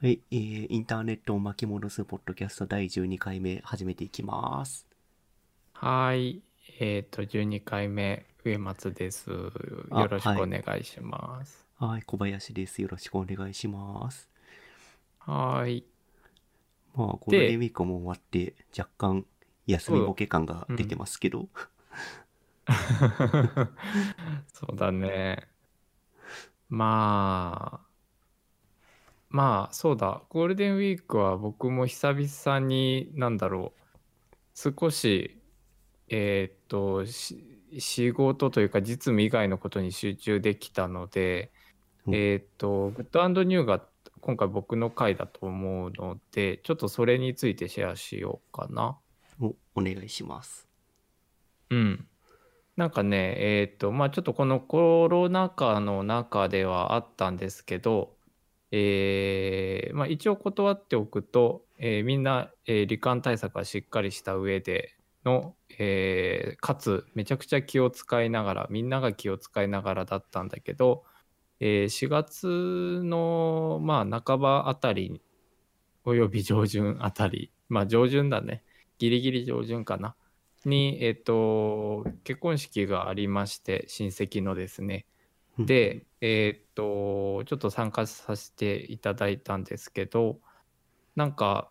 はい、えー、インターネットを巻き戻すポッドキャスト第12回目始めていきます。はーい。えっ、と、12回目、上松です。よあろしくはいお願いします。はい、小林です。よろしくお願いします。はーい。まあ、ゴールデンウィークも終わって、若干休みボケ感が出てますけど、そう だね。まあ、まあ、そうだ。ゴールデンウィークは僕も久々に、なんだろう。少し、えっ、と、し仕事というか実務以外のことに集中できたので、うんえっ、と、グッドニューが今回僕の回だと思うので、ちょっとそれについてシェアしようかな。おお願いします。うん。なんかね、えっ、と、まあちょっとこのコロナ禍の中ではあったんですけど、えーまあ一応断っておくと、えーみんな、えー罹患対策はしっかりした上での、えかつめちゃくちゃ気を使いながら、みんなが気を使いながらだったんだけど、え4月の、まあ半ばあたり、および上旬あたり、まあ上旬だね。ギリギリ上旬かな。に、えっと、結婚式がありまして、親戚のですね。うん、で、えっと、ちょっと参加させていただいたんですけど、なんか、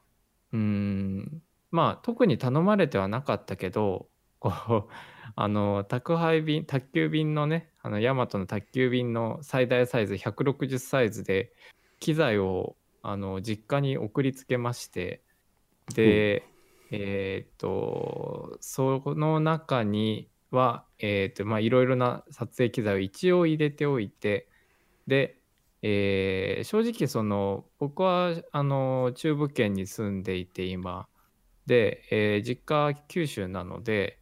うーん、まあ、特に頼まれてはなかったけど、こう、あの、宅配便、宅急便のね、あの、ヤマトの宅急便の最大サイズ160サイズで、機材を、あの、実家に送りつけまして、で、えーっと、その中には、えーっと、まあ、いろいろな撮影機材を一応入れておいて、で、えー正直、その、僕は、あの、中部圏に住んでいて、今。で、えー実家九州なので、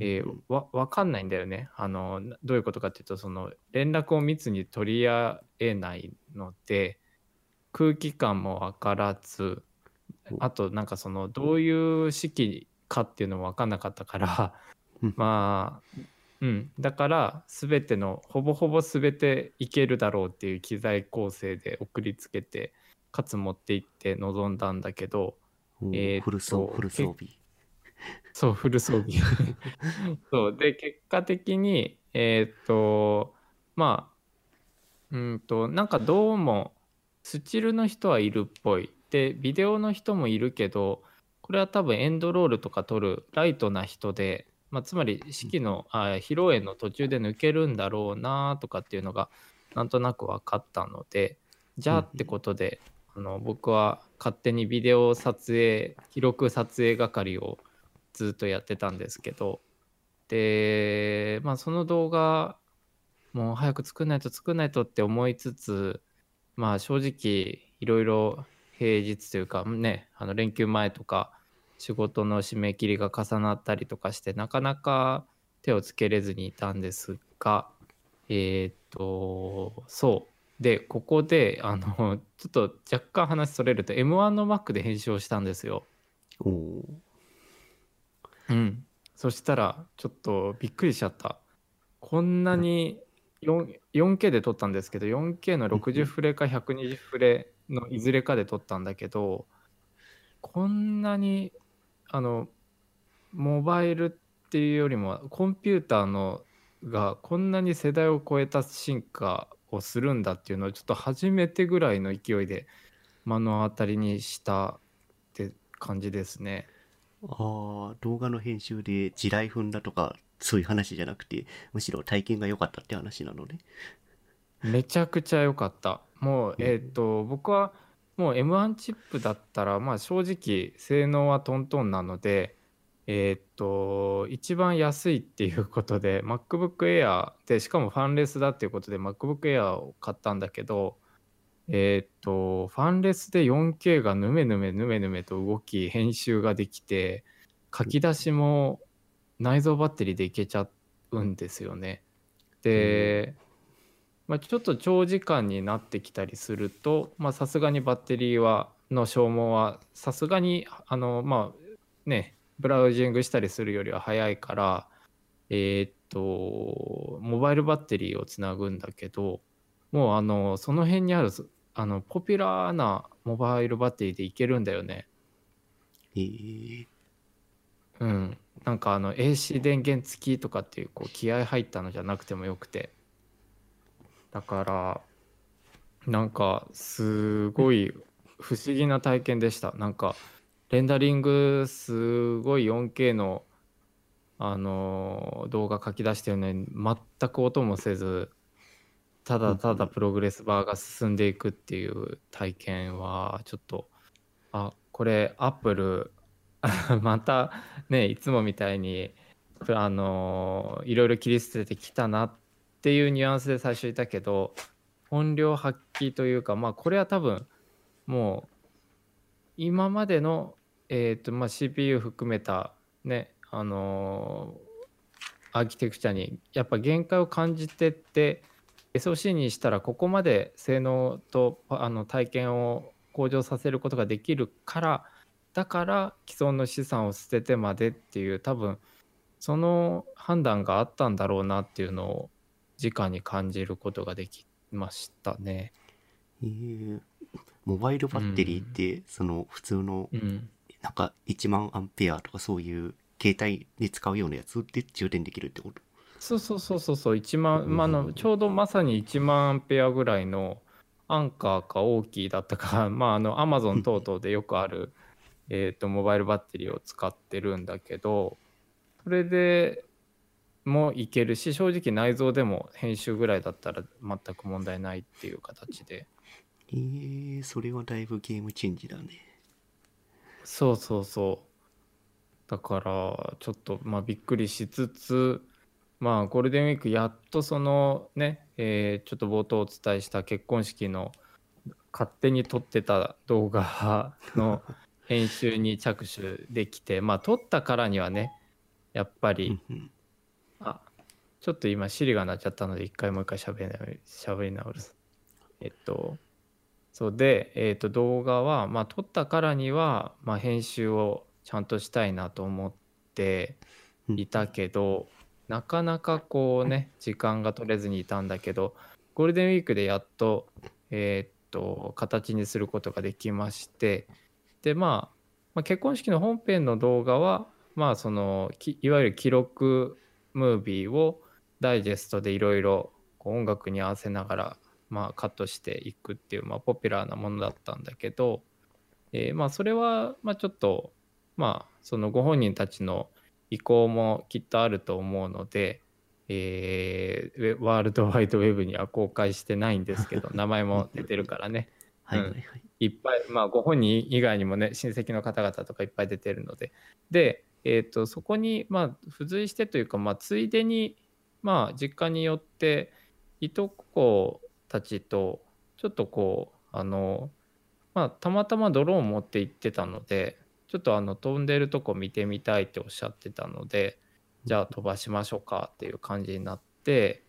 えーわわかんないんだよねあのなどういうことかっていうとその連絡を密に取り合えないので空気感も分からずあとなんかそのどういう式かっていうのも分かんなかったからうんまあうんだから全てのほぼほぼ全ていけるだろうっていう機材構成で送りつけてかつ持って行って臨んだんだけどえーっとフル装フル装備。そう、フル装備。そう。で、結果的に、えーっと、まあ、うんと、なんかどうも、スチルの人はいるっぽい。で、ビデオの人もいるけど、これは多分エンドロールとか撮るライトな人で、まあ、つまり式の、あ披露宴の途中で抜けるんだろうなとかっていうのが、なんとなく分かったので、じゃあってことで、あの僕は勝手にビデオ撮影、記録撮影係をずっとやってたんですけどでまあその動画もう早く作んないと作んないとって思いつつまあ正直いろいろ平日というかねあの連休前とか仕事の締め切りが重なったりとかしてなかなか手をつけれずにいたんですがえーっとそう。でここであのちょっと若干話それると M1 の Mac で編集をしたんですよ。うん、そしたらちょっとびっくりしちゃった。こんなに 4- 4K で撮ったんですけど 4K の60フレか120フレのいずれかで撮ったんだけどこんなにあのモバイルっていうよりもコンピューターのがこんなに世代を超えた進化をするんだっていうのをちょっと初めてぐらいの勢いで目の当たりにしたって感じですね。ああ、動画の編集で地雷踏んだとか、そういう話じゃなくて、むしろ体験が良かったって話なのね。めちゃくちゃ良かった。もう、うんえっ、と、僕はもう M1 チップだったら、まあ正直性能はトントンなので、えっ、と、一番安いっていうことで、MacBook Air で、しかもファンレスだっていうことで MacBook Air を買ったんだけど、えっ、と、ファンレスで 4K がヌメヌメヌメヌメと動き、編集ができて、書き出しも内蔵バッテリーでいけちゃうんですよね。で、まあ、ちょっと長時間になってきたりするとまあさすがにバッテリーはの消耗はさすがにあのまあねブラウジングしたりするよりは早いからえーっとモバイルバッテリーをつなぐんだけどもうあのその辺にあるあのポピュラーなモバイルバッテリーでいけるんだよね。えー、うん。なんかあの AC 電源付きとかっていうこう気合入ったのじゃなくてもよくて。だからなんかすごい不思議な体験でした。なんかレンダリングすごい 4K のあの動画書き出してるのに全く音もせずただただプログレスバーが進んでいくっていう体験はちょっとあこれアップルまたねいつもみたいにあのいろいろ切り捨ててきたなってっていうニュアンスで最初いたけど本領発揮というかまあこれは多分もう今までの、えーとまあ、CPU 含めたねあのアーキテクチャにやっぱ限界を感じてって SOC にしたらここまで性能とあの体験を向上させることができるからだから既存の資産を捨ててまでっていう多分その判断があったんだろうなっていうのを直に感じることができましたね。えー、モバイルバッテリーって、その普通のうん、なんか1万アンペアとかそういう携帯で使うようなやつで充電できるってこと？そうそうそうそうそう。1万、まあ、のちょうどまさに1万アンペアぐらいのアンカーか大きいだったか。まああのアマゾン等々でよくあるえーとモバイルバッテリーを使ってるんだけどそれでもいけるし正直内蔵でも編集ぐらいだったら全く問題ないっていう形で。えー、それはだいぶゲームチェンジだね。そうそうそう。だからちょっとまあびっくりしつつまあゴールデンウィークやっとそのね、えーちょっと冒頭お伝えした結婚式の勝手に撮ってた動画 の編集に着手できてまあ撮ったからにはねやっぱうりんうんあちょっと今、シリが鳴っちゃったので、一回もう一回喋りな喋り直す。えっと、そうで、えっと、動画は、まあ、撮ったからには、まあ、編集をちゃんとしたいなと思っていたけど、なかなかこうね、時間が取れずにいたんだけど、ゴールデンウィークでやっと、えっと、形にすることができまして、で、まあ、まあ、結婚式の本編の動画は、まあ、その、きいわゆる記録ムービーをダイジェストでいろいろ音楽に合わせながら、まあ、カットしていくっていう、まあ、ポピュラーなものだったんだけど、えーまあそれは、まあ、ちょっとまあそのご本人たちの意向もきっとあると思うので、えーワールドワイドウェブには公開してないんですけど 名前も出てるからね。はいはいはい。いっぱい、まあ、ご本人以外にもね、親戚の方々とかいっぱい出てるので、で、えー、とそこに、まあ、付随してというか、まあ、ついでに、まあ、実家によって、いとこたちと、ちょっとこう、あの、まあ、たまたまドローン持って行ってたので、ちょっとあの飛んでるとこ見てみたいっておっしゃってたので、じゃあ飛ばしましょうかっていう感じになって、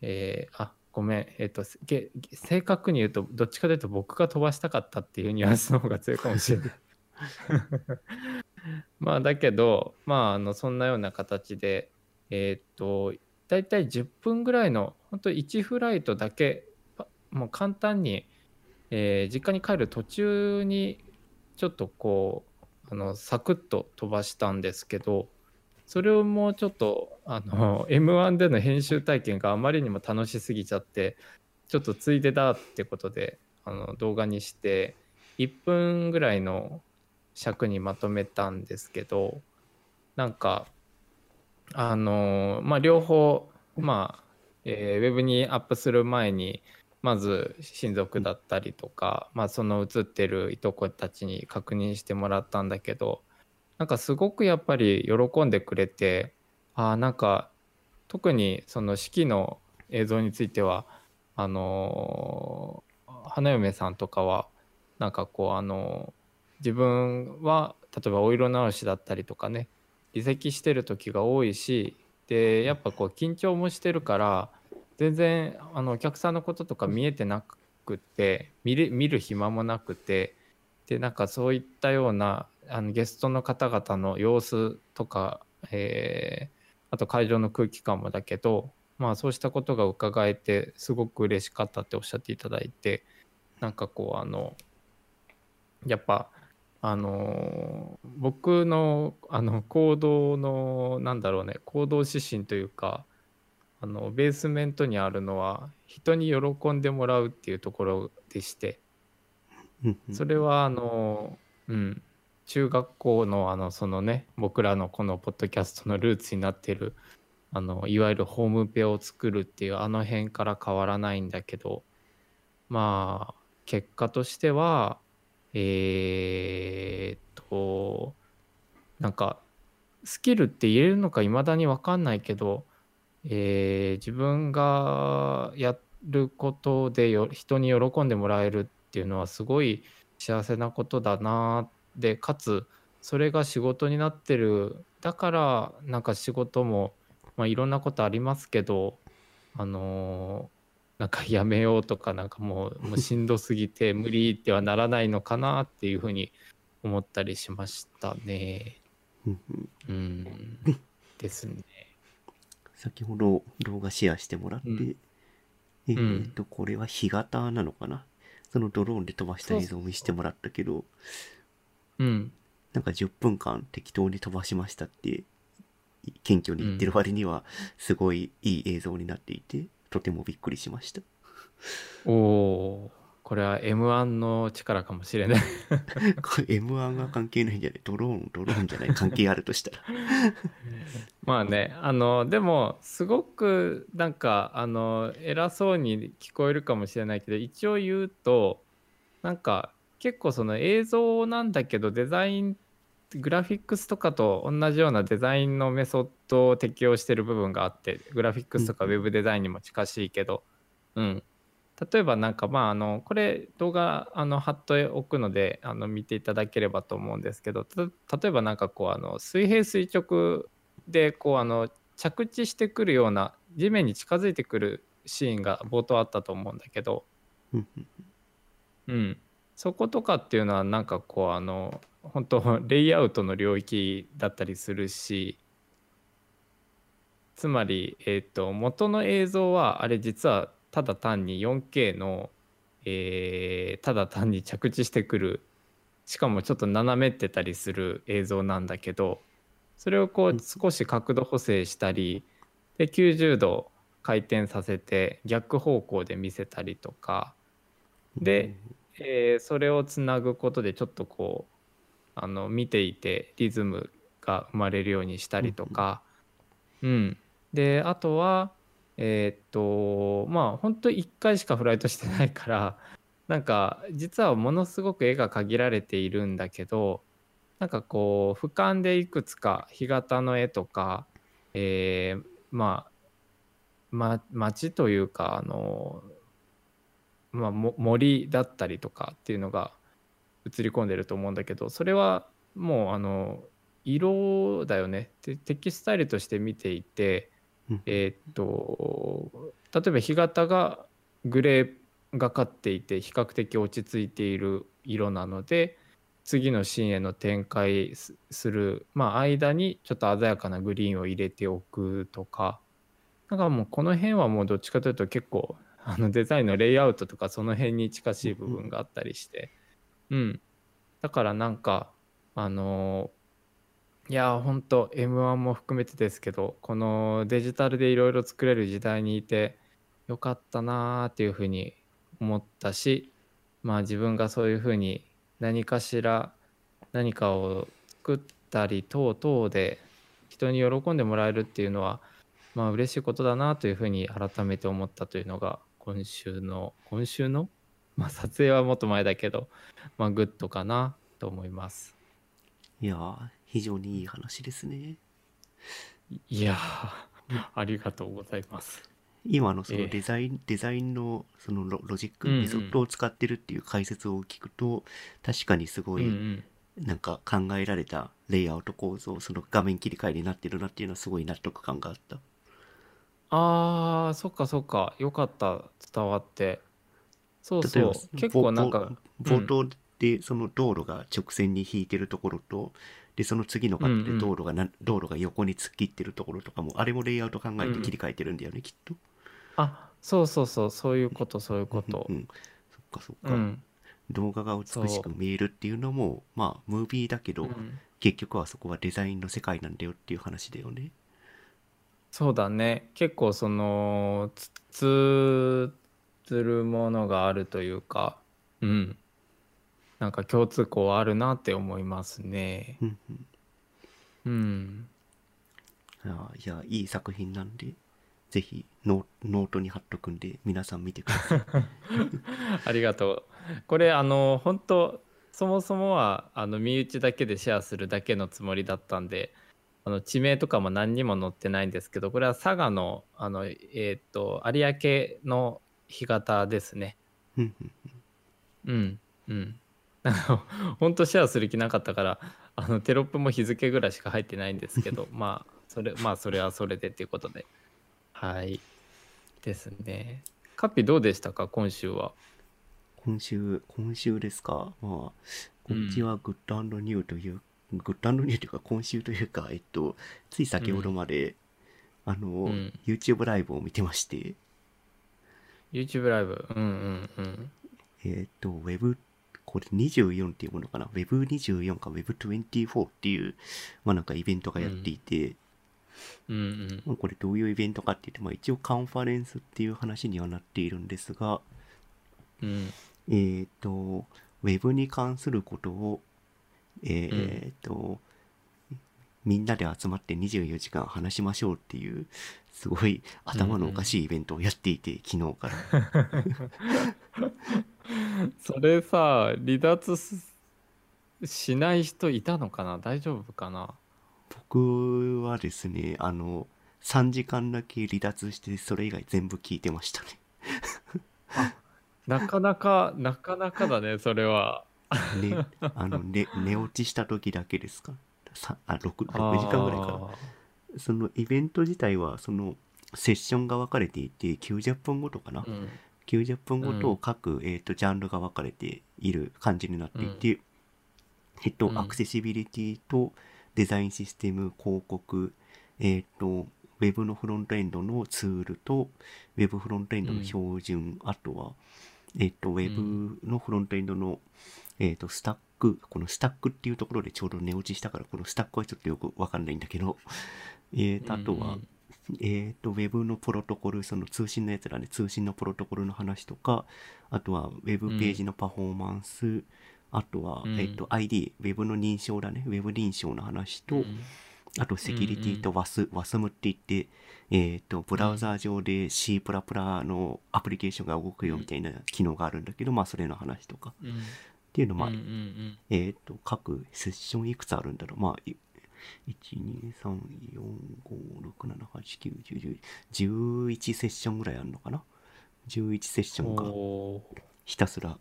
えーあごめん、えっ、とげ正確に言うとどっちかというと僕が飛ばしたかったっていうニュアンスの方が強いかもしれない。まあだけどまああのそんなような形でえっ、と大体10分ぐらいの本当1フライトだけもう簡単に、えー実家に帰る途中にちょっとこうあのサクッと飛ばしたんですけどそれをもうちょっとあの M1 での編集体験があまりにも楽しすぎちゃってちょっとついでだってことであの動画にして1分ぐらいの尺にまとめたんですけどなんかあのまあ両方まあ、えーウェブにアップする前にまず親族だったりとか、まあ、その写ってるいとこたちに確認してもらったんだけどなんかすごくやっぱり喜んでくれてあなんか特にその式の映像についてはあのー花嫁さんとかはなんかこうあの自分は例えばお色直しだったりとかね離席してる時が多いしでやっぱこう緊張もしてるから全然あのお客さんのこととか見えてなくて見れ見る暇もなくてでなんかそういったようなあのゲストの方々の様子とか、えーあと会場の空気感もだけどまあそうしたことが伺えてすごく嬉しかったっておっしゃっていただいてなんかこうあのやっぱあの僕のあの行動のなんだろうね行動指針というかあのベースメントにあるのは人に喜んでもらうっていうところでしてそれはあのうん中学校のあのそのね僕らのこのポッドキャストのルーツになってるあのいわゆるホームペを作るっていうあの辺から変わらないんだけどまあ結果としてはえーっとなんかスキルって言えるのか未だに分かんないけど、えー自分がやることでよ人に喜んでもらえるっていうのはすごい幸せなことだなでかつそれが仕事になってる。だからなんか仕事も、まあ、いろんなことありますけどあのーなんかやめようとかなんかもうもうしんどすぎて 無理ってはならないのかなっていうふうに思ったりしましたね。うんですね。先ほど動画シェアしてもらって、うんえーっと、これは干潟なのかな？そのドローンで飛ばした映像を見せてもらったけど、うん。なんか10分間適当に飛ばしましたって、謙虚に言ってる割には、すごいいい映像になっていて、とてもびっくりしました。おおーこれは M1 の力かもしれない。これ M1 が関係ないんじゃない？ドローン、ドローンじゃない関係あるとしたら。まあねあのでもすごくなんかあの偉そうに聞こえるかもしれないけど一応言うとなんか結構その映像なんだけどデザイングラフィックスとかと同じようなデザインのメソッドを適用してる部分があってグラフィックスとかウうん。ェブデザインにも近しいけど、うん、例えばなんかまああのこれ動画あの貼っておくのであの見ていただければと思うんですけどた例えばなんかこうあの水平垂直でこうあの着地してくるような地面に近づいてくるシーンが冒頭あったと思うんだけど、うん、そことかっていうのはなんかこうあの本当レイアウトの領域だったりするしつまり、えー、と元の映像はあれ実はただ単に 4K の、えーただ単に着地してくる。しかもちょっと斜めってたりする映像なんだけどそれをこううん。少し角度補正したりで90度回転させて逆方向で見せたりとか。で、えーそれをつなぐことでちょっとこうあの見ていてリズムが生まれるようにしたりとか、うん、であとはえーっとまあ本当1回しかフライトしてないからなんか実はものすごく絵が限られているんだけどなんかこう俯瞰でいくつか干潟の絵とか、えーまあま街というかあのまあ、も森だったりとかっていうのが映り込んでると思うんだけどそれはもうあの色だよね。テテキスタイルとして見ていてうん。えーっと例えば干潟がグレーがかっていて比較的落ち着いている色なので次のシーンへの展開すする、まあ、間にちょっと鮮やかなグリーンを入れておくとかなんかもうこの辺はもうどっちかというと結構あのデザインのレイアウトとかその辺に近しい部分があったりしてうん。だからなんかあのいやーほんと M1 も含めてですけどこのデジタルでいろいろ作れる時代にいてよかったなーっていうふうに思ったしまあ自分がそういうふうに何かしら何かを作ったり等々で人に喜んでもらえるっていうのはまあ嬉しいことだなというふうに改めて思ったというのが今週の今週のまあ撮影はもっと前だけどまあグッドかなと思います。いやー、非常にいい話ですね。いやーありがとうございます。今のそのええ。デザイン、デザインのそのロ、ロジック、うんうん。メソッドを使ってるっていう解説を聞くと、確かにすごうんうい、ん。なんか考えられたレイアウト構造、その画面切り替えになってるなっていうのはすごい納得感があった。あーそっかそっか。よかった。伝わってそう例えばそう結構なんか冒頭でその道路が直線に引いてるところと、でその次のカットでうんうん。道路がな、道路が横に突っ切ってるところとかもあれもレイアウト考えてうん。うん切り替えてるんだよね、きっと。あそうそうそう。そういうことそういうこと。うん、そっかそっか、うん。動画が美しく見えるっていうのもまあムービーだけど、うん。結局はそこはデザインの世界なんだよっていう話だよね。そうだね。結構そのつ通ずるものがあるというかうん。なんか共通項あるなって思いますね。うんうん。うん。あいやいい作品なんでぜひノノートに貼っとくんで皆さん見てください。ありがとう。これあの本当そもそもはあの身内だけでシェアするだけのつもりだったんであの地名とかも何にも載ってないんですけどこれは佐賀のあのえっ、と有明の干潟ですね。うんうんうん。うん。なん。か 本当シェアする気なかったからあのテロップも日付ぐらいしか入ってないんですけど まあそれまあそれはそれでっていうことで。はい。ですね。カッピどうでしたか？今週は。今週今週ですか？まあこっちはグッドニューという、グッドニューというか今週というかえっとつい先ほどまで、あの、うん。YouTube ライブを見てまして YouTube ライブ。うんうんうん。えっ、と、Web、これ24っていうものかな ?Web24 か Web24 っていう、まあなんかイベントがやっていて、うんうん。まあこれどういうイベントかって言って、まあ一応カンファレンスっていう話にはなっているんですが、うん。えっ、と、Web に関することを、えっ、と、みんなで集まって24時間話しましょうっていう、すごい頭のおかしいイベントをやっていて、昨日から。それさ離脱すしない人いたのかな？大丈夫かな？僕はですね、あの、3時間だけ離脱して、それ以外全部聞いてましたね。なかなかなかなかだねそれはね、あの、ね、寝落ちした時だけですか？さあ、6、6時間ぐらいかな。そのイベント自体は、その、セッションが分かれていて、90分ごとかな？うん。90分ごうん。と各、えっ、と、ジャンルが分かれている感じになっていて、えっと、うん。アクセシビリティとデザインシステム、広告、えっ、と、ウェブのフロントエンドのツールと、ウェブフロントエンドの標準、あとは、えっ、と、ウェブのフロントエンドの、えっ、と、スタック、このスタックっていうところでちょうど寝落ちしたから、このスタックはちょっとよくわかんないんだけど、えっ、と、あとは、うんえっ、と、ウェブのプロトコル、その通信のやつらね、通信のプロトコルの話とか、あとはウェブページのパフォーマンス、あとは、うん。えっ、と、ID、ウェブの認証だね、ウェブ認証の話と、あと、セキュリティと WAS、WASM って言って、えっ、と、ブラウザー上で C++ のアプリケーションが動くよみたいな機能があるんだけど、まあ、それの話とか。うん。っていうの、まあ、うんうんうん。えっ、と、各セッションいくつあるんだろう。まあ、い1、2、3、4、5、6、7、8、9、10、11、11セッションぐらいあるのかな ?11 セッションがおひたすら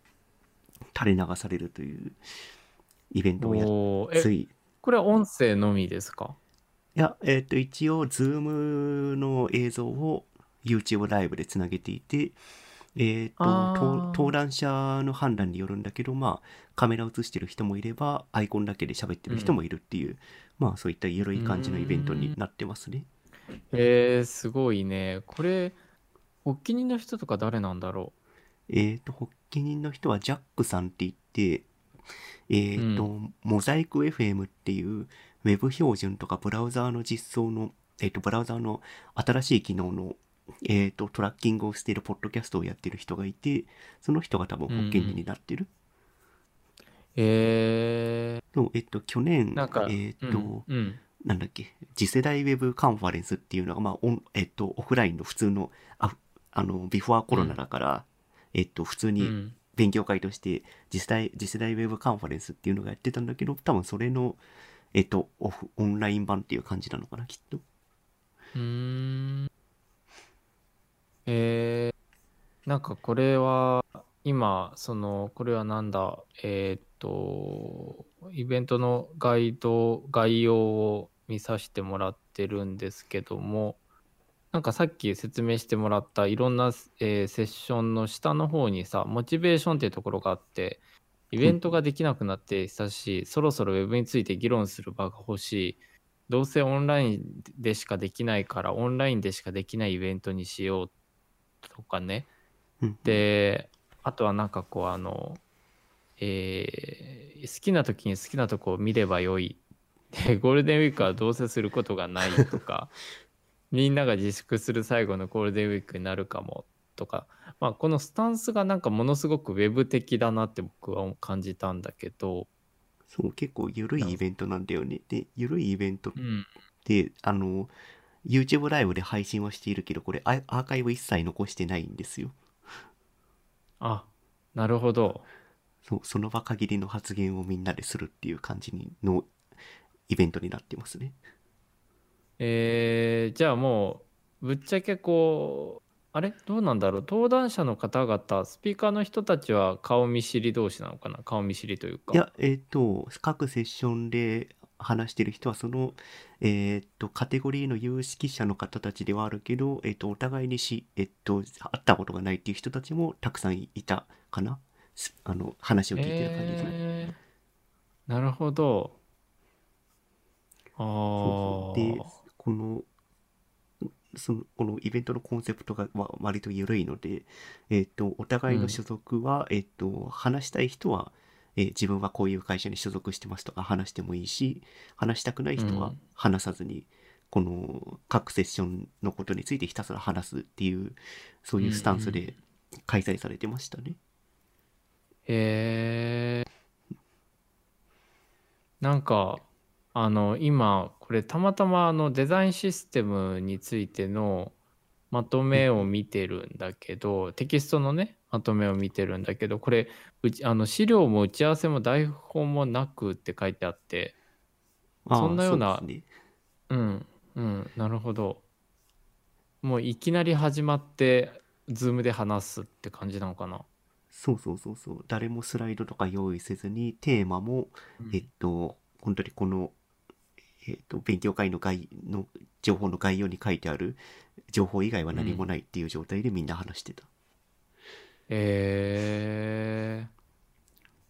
垂れ流されるというイベンートをやつい。いこれは音声のみですか？や、えっ、と、一応、ズームの映像を YouTube ライブでつなげていて、えーと、登壇者の判断によるんだけど、まあ、カメラ映してる人もいれば、アイコンだけで喋ってる人もいるっていう、まあ、そういった緩い感じのイベントになってますね。えー、すごいね。これ発起人の人とか誰なんだろえっ、と、発起人の人はジャックさんって言って、えっ、と、モザイク FM っていう、ウェブ標準とかブラウザーの実装の、えっ、と、ブラウザーの新しい機能の、えっ、と、トラッキングをしているポッドキャストをやってる人がいて、その人が多分発起人になってる。うえのえっ、と、去年ー、、なんかえっ、と、うんうん。なんだっけ、次世代ウェブカンファレンスっていうのが、まあ、オンえっと、オフラインの普通の、ああの、ビフォーコロナだから、えっと、普通にうん。勉強会として、次世代、次世代ウェブカンファレンスっていうのがやってたんだけど、多分それの、えっと、オフ、オンライン版っていう感じなのかな、きっと。うーんえー、なんかこれは今そのこれはなんだ？えーっとイベントのガイド概要を見させてもらってるんですけどもなんかさっき説明してもらったいろんな、えーセッションの下の方にさモチベーションっていうところがあってイベントができなくなって久しいそろそろウェブについて議論する場が欲しいどうせオンラインでしかできないからオンラインでしかできないイベントにしようっとかね。うん。であとはなんかこうあの、えー好きな時に好きなとこを見ればよい。でゴールデンウィークはどうせすることがないとか みんなが自粛する最後のゴールデンウィークになるかもとか、まあ、このスタンスがなんかものすごくウェブ的だなって僕は感じたんだけど、そう、結構緩いイベントなんだよね。で、緩いイベントっうん、て、あの、YouTube ライブで配信はしているけど、これアアーカイブ一切残してないんですよ。あなるほど。そう、その場限りの発言をみんなでするっていう感じにのイベントになってますね。えーじゃあもうぶっちゃけこうあれ？どうなんだろう？登壇者の方々スピーカーの人たちは顔見知り同士なのかな？顔見知りというか。いや、えっ、と、各セッションで話してる人は、その、えっ、と、カテゴリーの有識者の方たちではあるけど、えっ、と、お互いにし、えっ、と、会ったことがないっていう人たちもたくさんいたかな。すあの、話を聞いてる感じで。えーなるほどあそうそうでー、この、そのこのイベントのコンセプトがわ割と緩いので、えっ、と、お互いの所属は、えっ、と、話したい人は、えー自分はこういう会社に所属してますとか話してもいいし、話したくない人はうん。話さずに、この各セッションのことについてひたすら話すっていう、そういうスタンスで開催されてましたね。へえなんかあの今これたまたまあのデザインシステムについてのまとめを見てるんだけどテキストのねまとめを見てるんだけどこれうちあの資料も打ち合わせも台本もなくって書いてあってそんなようなそうね。うんうんなるほどもういきなり始まってズームで話すって感じなのかな？そうそうそうそう。誰もスライドとか用意せずに、テーマも、えっと、本当にこの、えっと、勉強会の概の情報の概要に書いてある情報以外は何もないっていう状態でみんな話してた。え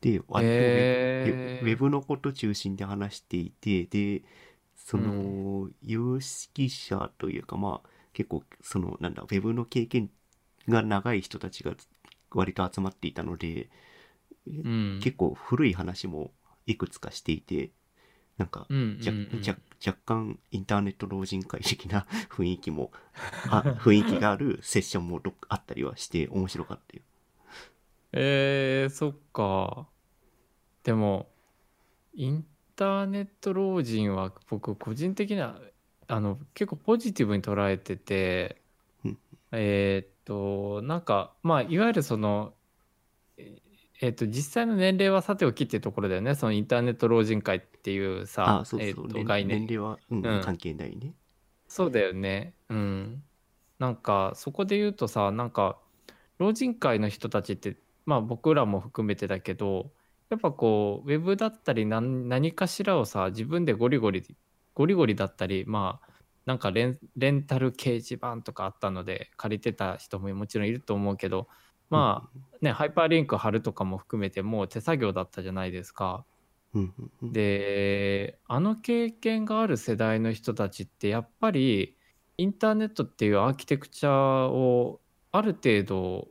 で、割とウェ,、へー。ウェブのこと中心で話していて、で、その、有識者というか、まあ、結構、その、なんだ、ウェブの経験が長い人たちが割と集まっていたので、ーうん。結構古い話もいくつかしていて、なんか、うんうんうん若干インターネット老人会的な 雰囲気も、あ雰囲気があるセッションもあったりはして面白かったよ。えー、そっか。でも、インターネット老人は僕個人的にはあの結構ポジティブに捉えててうん、えーっと、なんか、まあ、いわゆるその、ええーっと、実際の年齢はさておきっていうところだよね。そのインターネット老人会っていうさあ、、そうえそう、年ーっと概念年齢は、うんうん関係ないね。そうだよね。うん。なんかそこで言うとさ、なんか老人会の人たちって、まあ僕らも含めてだけど、やっぱこう、ウェブだったり何何かしらをさ、自分でゴリゴリ、ゴリゴリだったり、まあ、なんかレンレンタル掲示板とかあったので借りてた人ももちろんいると思うけど、まあね、ハイパーリンク貼るとかも含めてもう手作業だったじゃないですか。うんうんうん、であの経験がある世代の人たちってやっぱりインターネットっていうアーキテクチャをある程度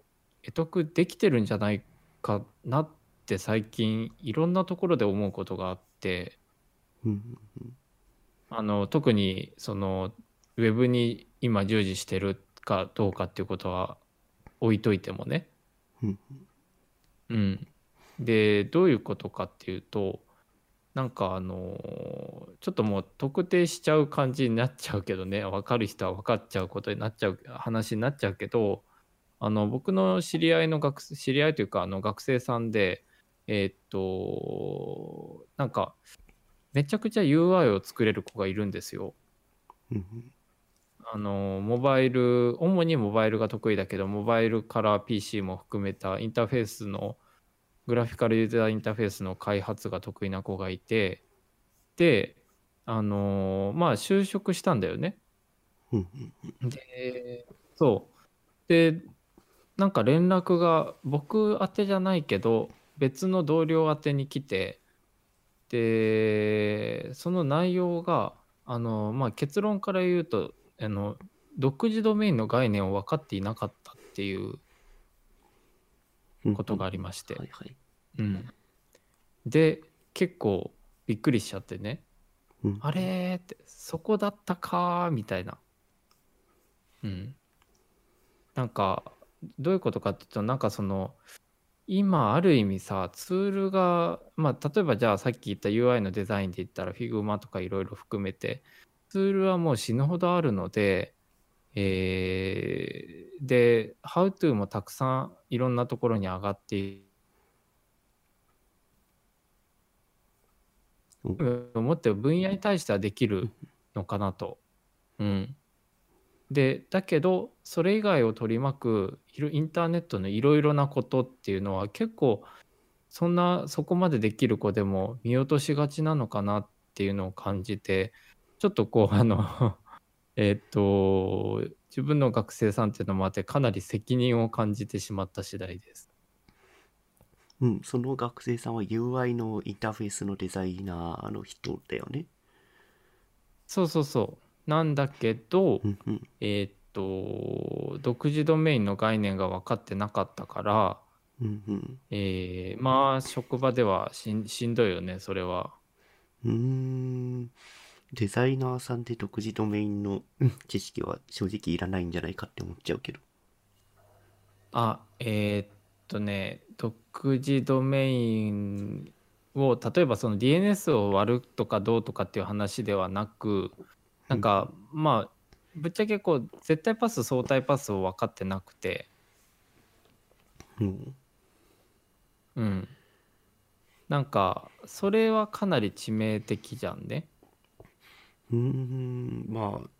得得できてるんじゃないかなって最近いろんなところで思うことがあってあの特にそのウェブに今従事してるかどうかっていうことは置いといてもね。うん、でどういうことかっていうとなんかあのちょっともう特定しちゃう感じになっちゃうけどね。分かる人は分かっちゃうことになっちゃう話になっちゃうけどあの僕の知り合いの学生知り合いというかあの学生さんでえーっとなんかめちゃくちゃ UI を作れる子がいるんですよ。あのモバイル主にモバイルが得意だけどモバイルから PC も含めたインターフェースのグラフィカルユーザーインターフェースの開発が得意な子がいてであのまあ就職したんだよね。でそうでなんか連絡が僕宛てじゃないけど別の同僚宛てに来てでその内容があの、まあ、結論から言うとあの独自ドメインの概念を分かっていなかったっていうことがありまして、はいはい。うん、で結構びっくりしちゃってね。うん。あれーってそこだったかーみたいな。うん。なんかどういうことかっていうとなんかその今ある意味さツールがまあ例えばじゃあさっき言った UI のデザインで言ったら Figma とかいろいろ含めてツールはもう死ぬほどあるのでえーで How to もたくさんいろんなところに上がってい思ってる分野に対してはできるのかなと。うん、でだけどそれ以外を取り巻くインターネットのいろいろなことっていうのは結構そんなそこまでできる子でも見落としがちなのかなっていうのを感じてちょっとこうあの えっと自分の学生さんっていうのもあってかなり責任を感じてしまった次第です。うん、その学生さんは UI のインターフェースのデザイナーの人だよね。そうそうそうなんだけど、うんうん。えーっと独自ドメインの概念が分かってなかったから、うんうん。えーまあ職場ではしんしんどいよねそれは。うーん。デザイナーさんで独自ドメインのうん知識は正直いらないんじゃないかって思っちゃうけど。あえーっとね独自ドメインを例えばその DNS を割るとかどうとかっていう話ではなくなんかまあぶっちゃけこう絶対パス相対パスを分かってなくて。うん。うん。なんか、それはかなり致命的じゃんね。うーん、まあ、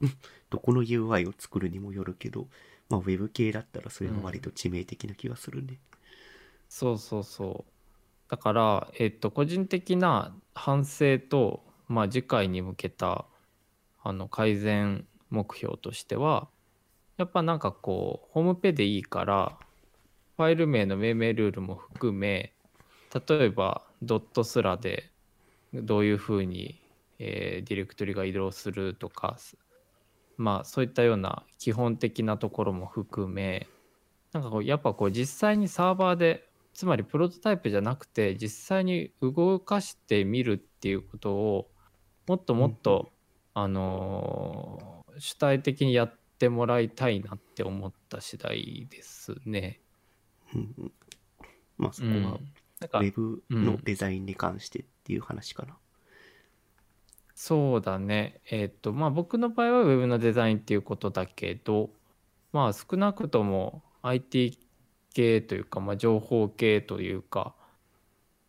う んどこの UI を作るにもよるけど、まあ、ウェブ系だったらそれは割と致命的な気がするね。そうそうそう。だから、えっと、個人的な反省と、まあ、次回に向けた、あの、改善目標としては、やっぱなんかこう、ホームペでいいから、ファイル名の命名ルールも含め、例えば、ドットスラでどういうふうに、えーディレクトリが移動するとか、まあ、そういったような基本的なところも含め、なんかこうやっぱこう実際にサーバーでつまりプロトタイプじゃなくて実際に動かしてみるっていうことをもっともっと、あのー主体的にやってもらいたいなって思った次第ですね。うんうん。まあ、そこうん、はなんかウェブのデザインに関してっていう話かな。そうだね。えっ、と、まあ僕の場合は Web のデザインっていうことだけど、まあ少なくとも IT 系というか、まあ情報系というか、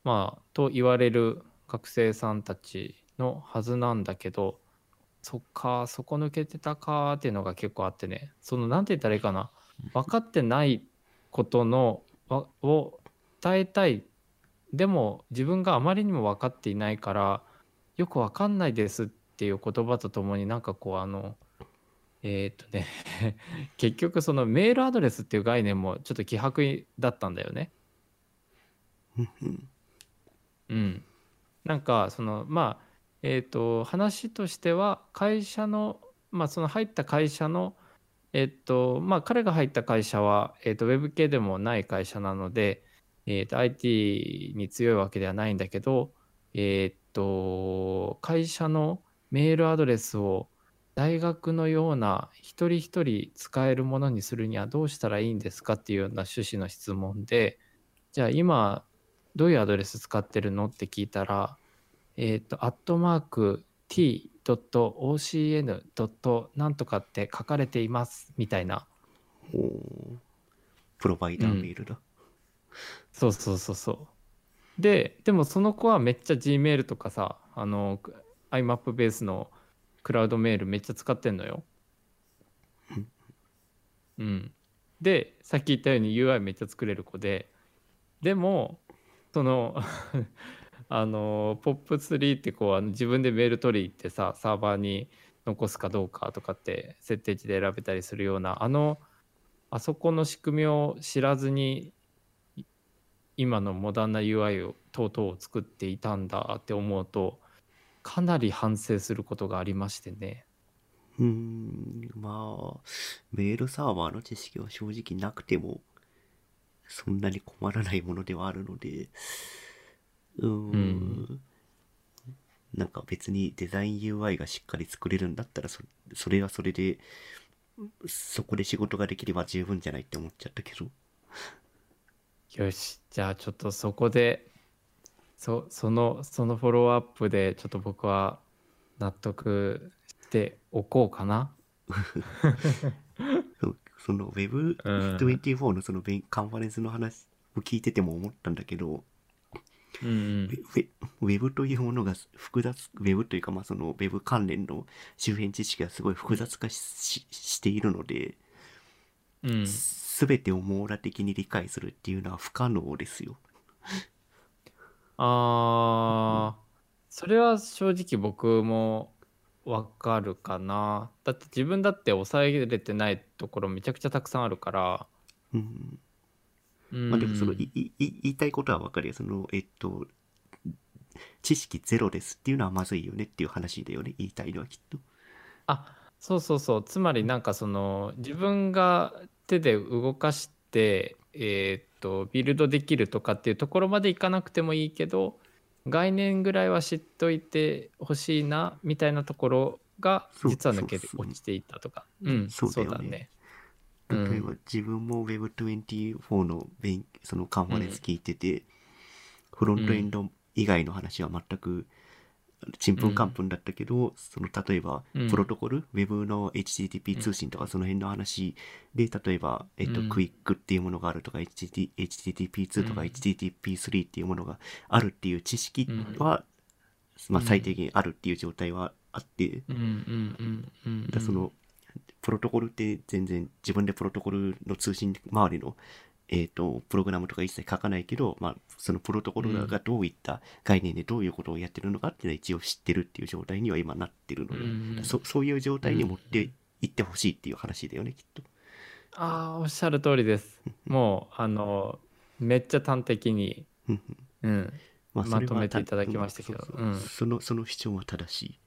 まあと言われる学生さんたちのはずなんだけど、そっか、そこ抜けてたかっていうのが結構あってね、そのなんて言ったらいいかな、分かってないことのわを伝えたい。でも自分があまりにも分かっていないから、よくわかんないですっていう言葉とともになんかこうあのえーっとね 結局そのメールアドレスっていう概念もちょっと希薄だったんだよね。うん。なんかそのまあえーっと話としては会社のまあその入った会社のえーっとまあ彼が入った会社はえーっとウェブ系でもない会社なのでえーっと IT に強いわけではないんだけどえーと会社のメールアドレスを大学のような一人一人使えるものにするにはどうしたらいいんですかっていうような趣旨の質問でじゃあ今どういうアドレス使ってるのって聞いたらえっ、とアットマーク t.ocn. なんとかって書かれていますみたいなおープロバイダーメールだ。そうそうそうそう。で、でもその子はめっちゃ Gmail とかさ、あの、IMAP ベースのクラウドメールめっちゃ使ってんのよ。うん。で、さっき言ったように UI めっちゃ作れる子で、でも、その、あの、POP3 ってこう、あの自分でメール取り行ってさ、サーバーに残すかどうかとかって設定値で選べたりするような、あの、あそこの仕組みを知らずに今のモダンな UI を等々を作っていたんだって思うとかなり反省することがありましてね。うん、まあ、メールサーバーの知識は正直なくても、そんなに困らないものではあるので、うーん、うんなんか別にデザイン UI がしっかり作れるんだったらそ、それはそれで、そこで仕事ができれば十分じゃないって思っちゃったけど。よし、じゃあちょっとそこで、そその、そのフォローアップで、ちょっと僕は納得しておこうかな。その Web24 のそのカンファレンスの話を聞いてても思ったんだけど、うんうんウェウェブというものが複雑、ウェブというか、まあそのウェブ関連の周辺知識がすごい複雑化しししているので、うん。すべてを網羅的に理解するっていうのは不可能ですよ。あー、それは正直僕もわかるかな。だって自分だって抑えれてないところめちゃくちゃたくさんあるから。うん。うん。まあでもその、いいい言いたいことはわかるよ。その、えっと、知識ゼロですっていうのはまずいよねっていう話だよね。言いたいのはきっと。あそうそうそうつまりなんかその自分が手で動かしてえーっとビルドできるとかっていうところまでいかなくてもいいけど概念ぐらいは知っといてほしいなみたいなところが実は抜けて落ちていったとかうんそうだよねそうだねうん例えば自分も Web24 の勉そのカンファレンス聞いてて、フロントエンド以外の話は全くちんぷんかんぷんだったけど、その例えばうん。プロトコル、Web の HTTP 通信とかその辺の話で例えば、えっとうん。クイックっていうものがあるとか HTT HTTP2 とかうん HTTP3 っていうものがあるっていう知識は、まあ、うん最低限あるっていう状態はあって、だそのプロトコルって全然自分でプロトコルの通信周りの、えー、とプログラムとか一切書かないけど、まあ、そのプロトコルがどういった概念でどういうことをやってるのかっていうのは一応知ってるっていう状態には今なってるので、うんそそういう状態に持っていってほしいっていう話だよねきっと。ああおっしゃる通りです。もうあのめっちゃ端的にうんまあ、まとめていただきましたけど。そのその主張は正しい。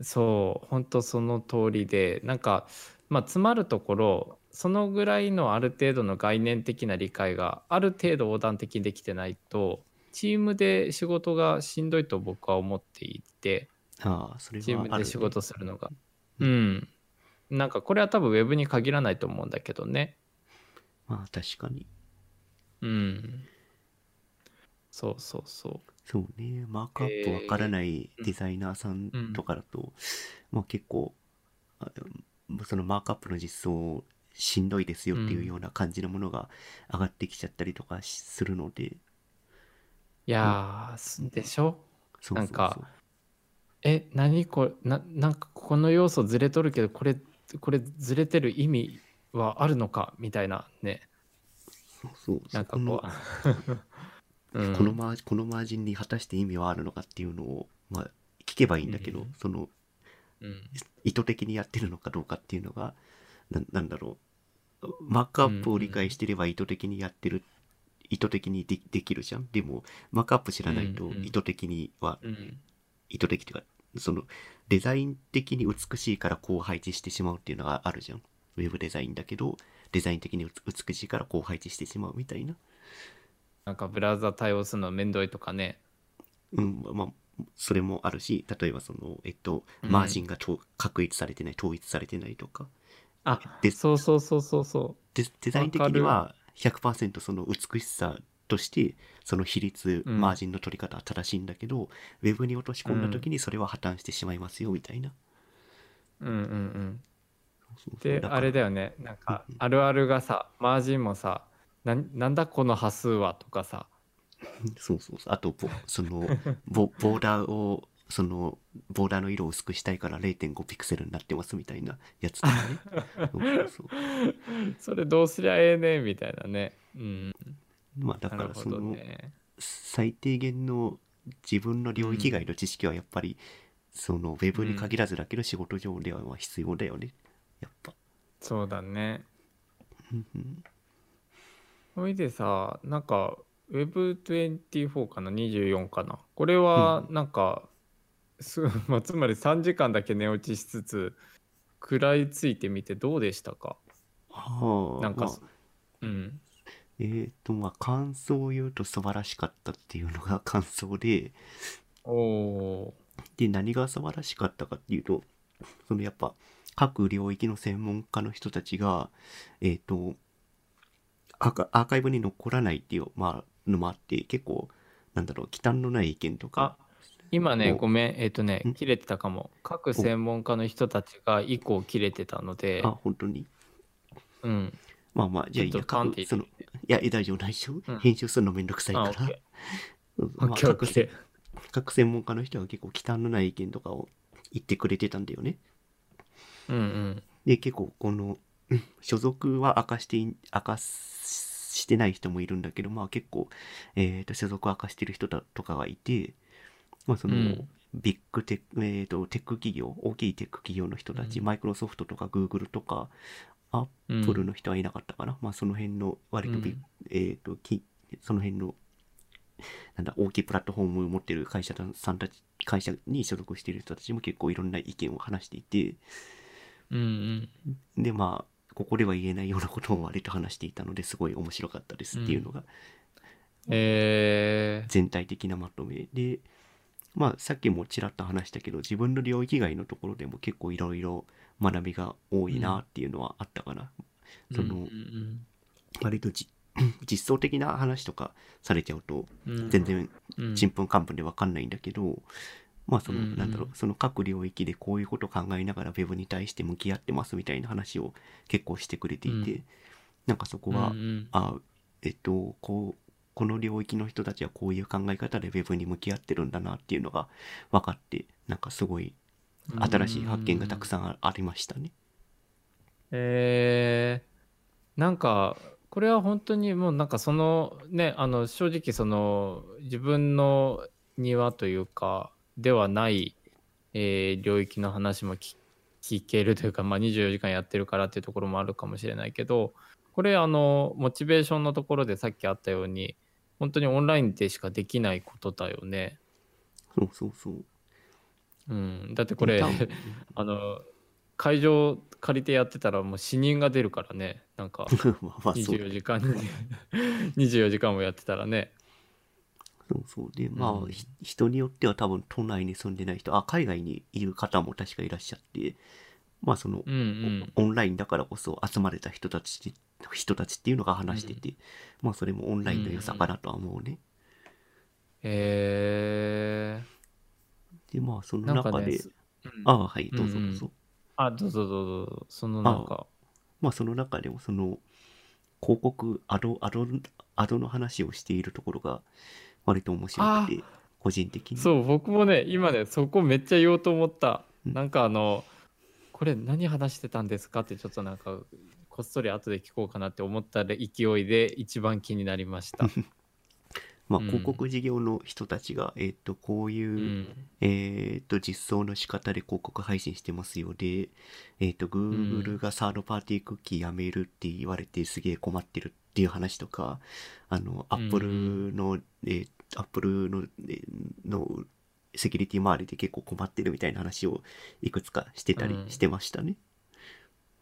そう本当その通りでなんかまあ詰まるところそのぐらいのある程度の概念的な理解がある程度横断的にできてないとチームで仕事がしんどいと僕は思っていて。ああそれはチームで仕事するのが。うん。なんかこれは多分ウェブに限らないと思うんだけどね。まあ確かに。うん。そうそうそうそうね、マークアップわからないデザイナーさんとかだと、まあ結構、あそのマークアップの実装しんどいですよっていうような感じのものが上がってきちゃったりとかしするので、いやでしょ？そうなんかえ何これ？ななんかこの要素ずれとるけどこれこれずれてる意味はあるのか？みたいなね。そうそう。なんかこう うん。このマージこのマージンに果たして意味はあるのかっていうのを、まあ、聞けばいいんだけど、うん。そのうん。意図的にやってるのかどうかっていうのがななんだろう。マークアップを理解してれば意図的にやってる、意図的にでできるじゃん。でもマークアップ知らないと意図的には、うん。意図的というかそのデザイン的に美しいからこう配置してしまうっていうのがあるじゃん。ウェブデザインだけどデザイン的に美しいからこう配置してしまうみたいななんかブラウザ対応するのめんどいとかね。うん、まあ、それもあるし、例えばその、えっと、うん。マージンがと確立されてない、統一されてないとか、あでそうそうそうそうそデデザイン的には100%その美しさとして、その比率、うん。マージンの取り方は正しいんだけど、ウェブに落とし込んだ時にそれは破綻してしまいますよ、みたいな。ううんうん。うんであれだよね。なんかあるあるがさマージンもさなんなんだこの端数はとかさ。そうそうそう。あと、ボその、ボボーダーを、その、ボーダーの色を薄くしたいから0.5ピクセルになってますみたいなやつとかね。そうそうそれどうすりゃええねんみたいなね。うん。まあだからその、どね。最低限の自分の領域外の知識はやっぱり、そのウェブに限らずだけど仕事上ではまあ必要だよね。やっぱ。そうだねほいでさなんか Web24 かな？24かな？これはなんか、す まあ、つまり3時間だけ寝落ちしつつ食らいついてみてどうでしたか？はあなんか、まあ。うん。えーと、まあ、感想を言うと素晴らしかったっていうのが感想で、おおで、何が素晴らしかったかっていうと、そのやっぱ、各領域の専門家の人たちが、えっ、ーカアーカイブに残らないっていう、まあ、のもあって、結構、なんだろう、忌憚のない意見とか。あ、今ねおごめんえっ、とねん？切れてたかも。各専門家の人たちが以降切れてたので。あ、本当に？うん。まあまあ、じゃあいいや、その、いや、え大丈夫、大丈夫？うん。編集するのめんどくさいから。うんまあ各各専門家の人が結構忌憚のない意見とかを言ってくれてたんだよね。うんうん。で、結構この、うん所属は明かしてい、明かしてない人もいるんだけど、まあ結構、えっ、と、所属を明かしてる人だとかがいて、まあその、うん。ビッグテック、えっ、と、テック企業、大きいテック企業の人たち、うん。マイクロソフトとかグーグルとか、アップルの人はいなかったかな。まあその辺の割とビッ、うんえっ、と、きその辺の、なんだ、大きいプラットフォームを持ってる会社さんたち、会社に所属している人たちも結構いろんな意見を話していて、うんうん。でまあここでは言えないようなことを割と話していたのですごい面白かったですっていうのがえー、全体的なまとめでまあさっきもちらっと話したけど自分の領域外のところでも結構いろいろ学びが多いなっていうのはあったかな、そのうんうん割とじ 実装的な話とかされちゃうとうん。全然うん。ちんぷんかんぷんで分かんないんだけど、まあその、なんだろうその各領域でこういうことを考えながら Web に対して向き合ってますみたいな話を結構してくれていて、うん。なんかそこは、あえっとこうこの領域の人たちはこういう考え方で Web に向き合ってるんだなっていうのが分かってなんかすごい新しい発見がたくさんあありましたね。えー、なんかこれは本当にもうなんかそのねあの正直その自分の庭というかではない、えー領域の話も聞聞けるというか、まあ、24時間やってるからっていうところもあるかもしれないけどこれあのモチベーションのところでさっきあったように本当にオンラインでしかできないことだよね。そうそうそう。うん、だってこれ あの会場借りてやってたらもう死人が出るからね。なんか まあまあそう24時間に24時間もやってたらねそうそう。でまあ、うん。ひ人によっては多分都内に住んでない人あ海外にいる方も確かいらっしゃってまあその、うんうん。オンラインだからこそ集まれた人たち人たちっていうのが話してて、まあそれもオンラインの良さかなとは思うね。えでまあそー、のなんか中で、ねすうん。ああはいどうぞどうぞ。あどうぞどうぞ。そのなんか。まあその中でもその広告アドアドアドの話をしているところが割と面白くて個人的に。そう僕もね今ねそこめっちゃ言おうと思った。うん。なんかあのこれ何話してたんですかってちょっとなんかこっそり後で聞こうかなって思った勢いで一番気になりました。まあうん。広告事業の人たちが、えっ、とこういう、うん。えっ、と、実装の仕方で広告配信してますよで、えっ、と、Google がサードパーティークッキーやめるって言われてすげえ困ってるっていう話とか、あの、Apple の、えー Apple の、えーのセキュリティ周りで結構困ってるみたいな話をいくつかしてたりうんしてましたね。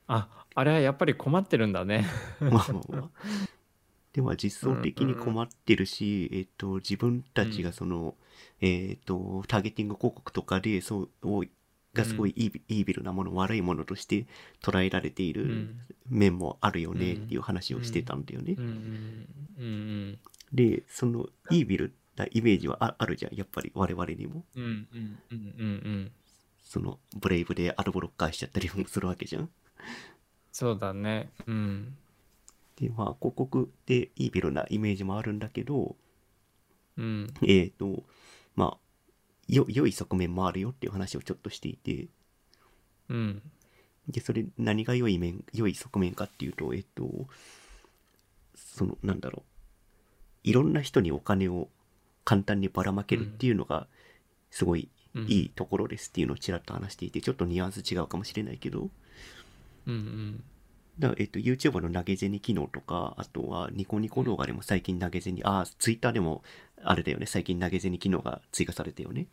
ああれはやっぱり困ってるんだね。まあまあまあ。では実装的に困ってるし、えっ、と、自分たちがその、えっ、と、ターゲティング広告とかで、そう、をがすごいイービルなもの、悪いものとして捉えられているうん面もあるよねっていう話をしてたんだよね。で、そのイービルなイメージはああるじゃん、やっぱり我々にも。うんうんうんうんうんその、ブレイブでアドブロッカーしちゃったりもするわけじゃん。そうだね。うんで、まあ、広告でイービルなイメージもあるんだけど、うんえっ、と、まあ、よ、良い側面もあるよっていう話をちょっとしていて、うんで、それ何が良い面、良い側面かっていうと、えっ、と、その、なんだろう、いろんな人にお金を簡単にばらまけるっていうのが、すごいうん。いいところですっていうのをちらっと話していて、ちょっとニュアンス違うかもしれないけど、うんうん。だから、えっと、YouTube の投げ銭機能とか、あとはニコニコ動画でも最近投げ銭、あ、Twitter でもあれだよね、最近投げ銭機能が追加されたよね。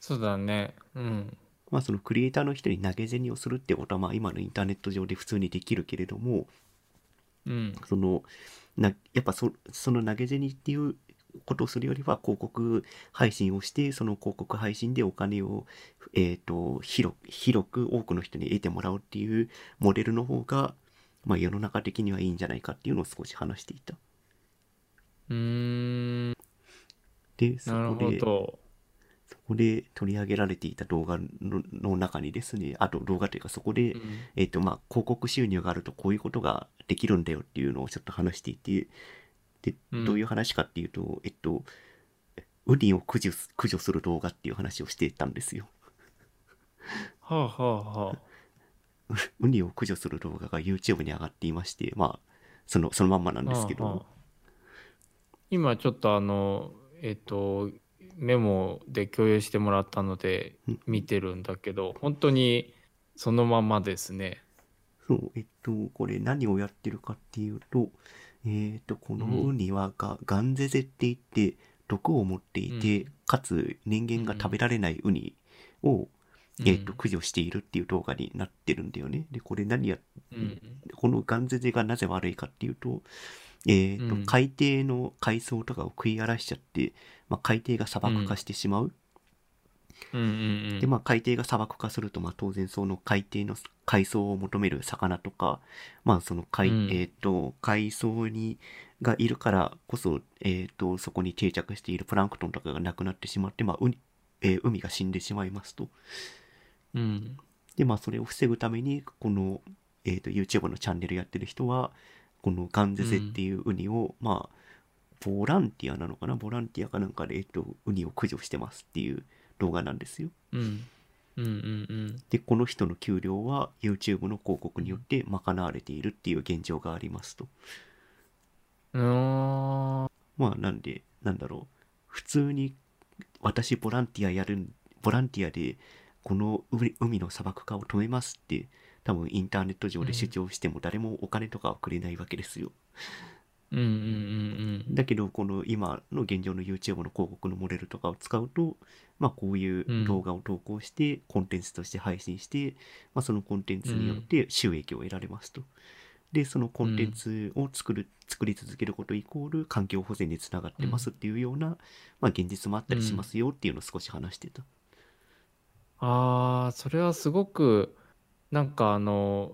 そうだね。うん。まあそのクリエイターの人に投げ銭をするってことはまあ今のインターネット上で普通にできるけれども、うん。そのなやっぱそその投げ銭っていうことをするよりは広告配信をしてその広告配信でお金を、えー、と広広く多くの人に得てもらうっていうモデルの方が、まあ、世の中的にはいいんじゃないかっていうのを少し話していた。うーん。でそなるほこでどそこで取り上げられていた動画のの中にですねあと動画というかそこで、うん。えっ、とまあ広告収入があるとこういうことができるんだよっていうのをちょっと話していてでうん。どういう話かっていうと、えっとウニを駆除す駆除する動画っていう話をしていたんですよ。はあはあはあ。ウニを駆除する動画が YouTube に上がっていましてまあそのそのまんまなんですけど、はあはあ。今ちょっとあのえっとメモで共有してもらったのでうん。見てるんだけど本当にそのままですね。そう、えっと、これ何をやってるかっていうと、えっと、このウニはが、ガンゼゼって言って、毒を持っていて、かつ人間が食べられないウニを、えっと、駆除しているっていう動画になってるんだよね。で、これ何や、うん。このガンゼゼがなぜ悪いかっていうと、えっと、うん。海底の海藻とかを食い荒らしちゃって、まあ、海底が砂漠化してしまう。うんうんうんでまあ海底が砂漠化すると、まあ、当然その海底の海藻を求める魚とかまあその海,、うんえー、と海藻にがいるからこそ、えー、とそこに定着しているプランクトンとかがなくなってしまって、まあえー海が死んでしまいますと。うんでまあそれを防ぐためにこの、えー、と YouTube のチャンネルやってる人はこのガンゼゼっていうウニを、まあボランティアなのかな？ボランティアかなんかで、えー、とウニを駆除してますっていう動画なんですよ。うんうんうんうんでこの人の給料は YouTube の広告によって賄われているっていう現状がありますと。まあなんでなんだろう普通に私ボランティアやるんボランティアでこの海海の砂漠化を止めますって多分インターネット上で主張しても誰もお金とかはくれないわけですよ。うんうんうんだけどこの今の現状の YouTube の広告のモデルとかを使うとまあこういう動画を投稿してコンテンツとして配信して、まあ、そのコンテンツによって収益を得られますと。でそのコンテンツを作る作り続けることイコール環境保全につながってますっていうような、まあ、現実もあったりしますよっていうのを少し話してた。ああそれはすごくなんかあの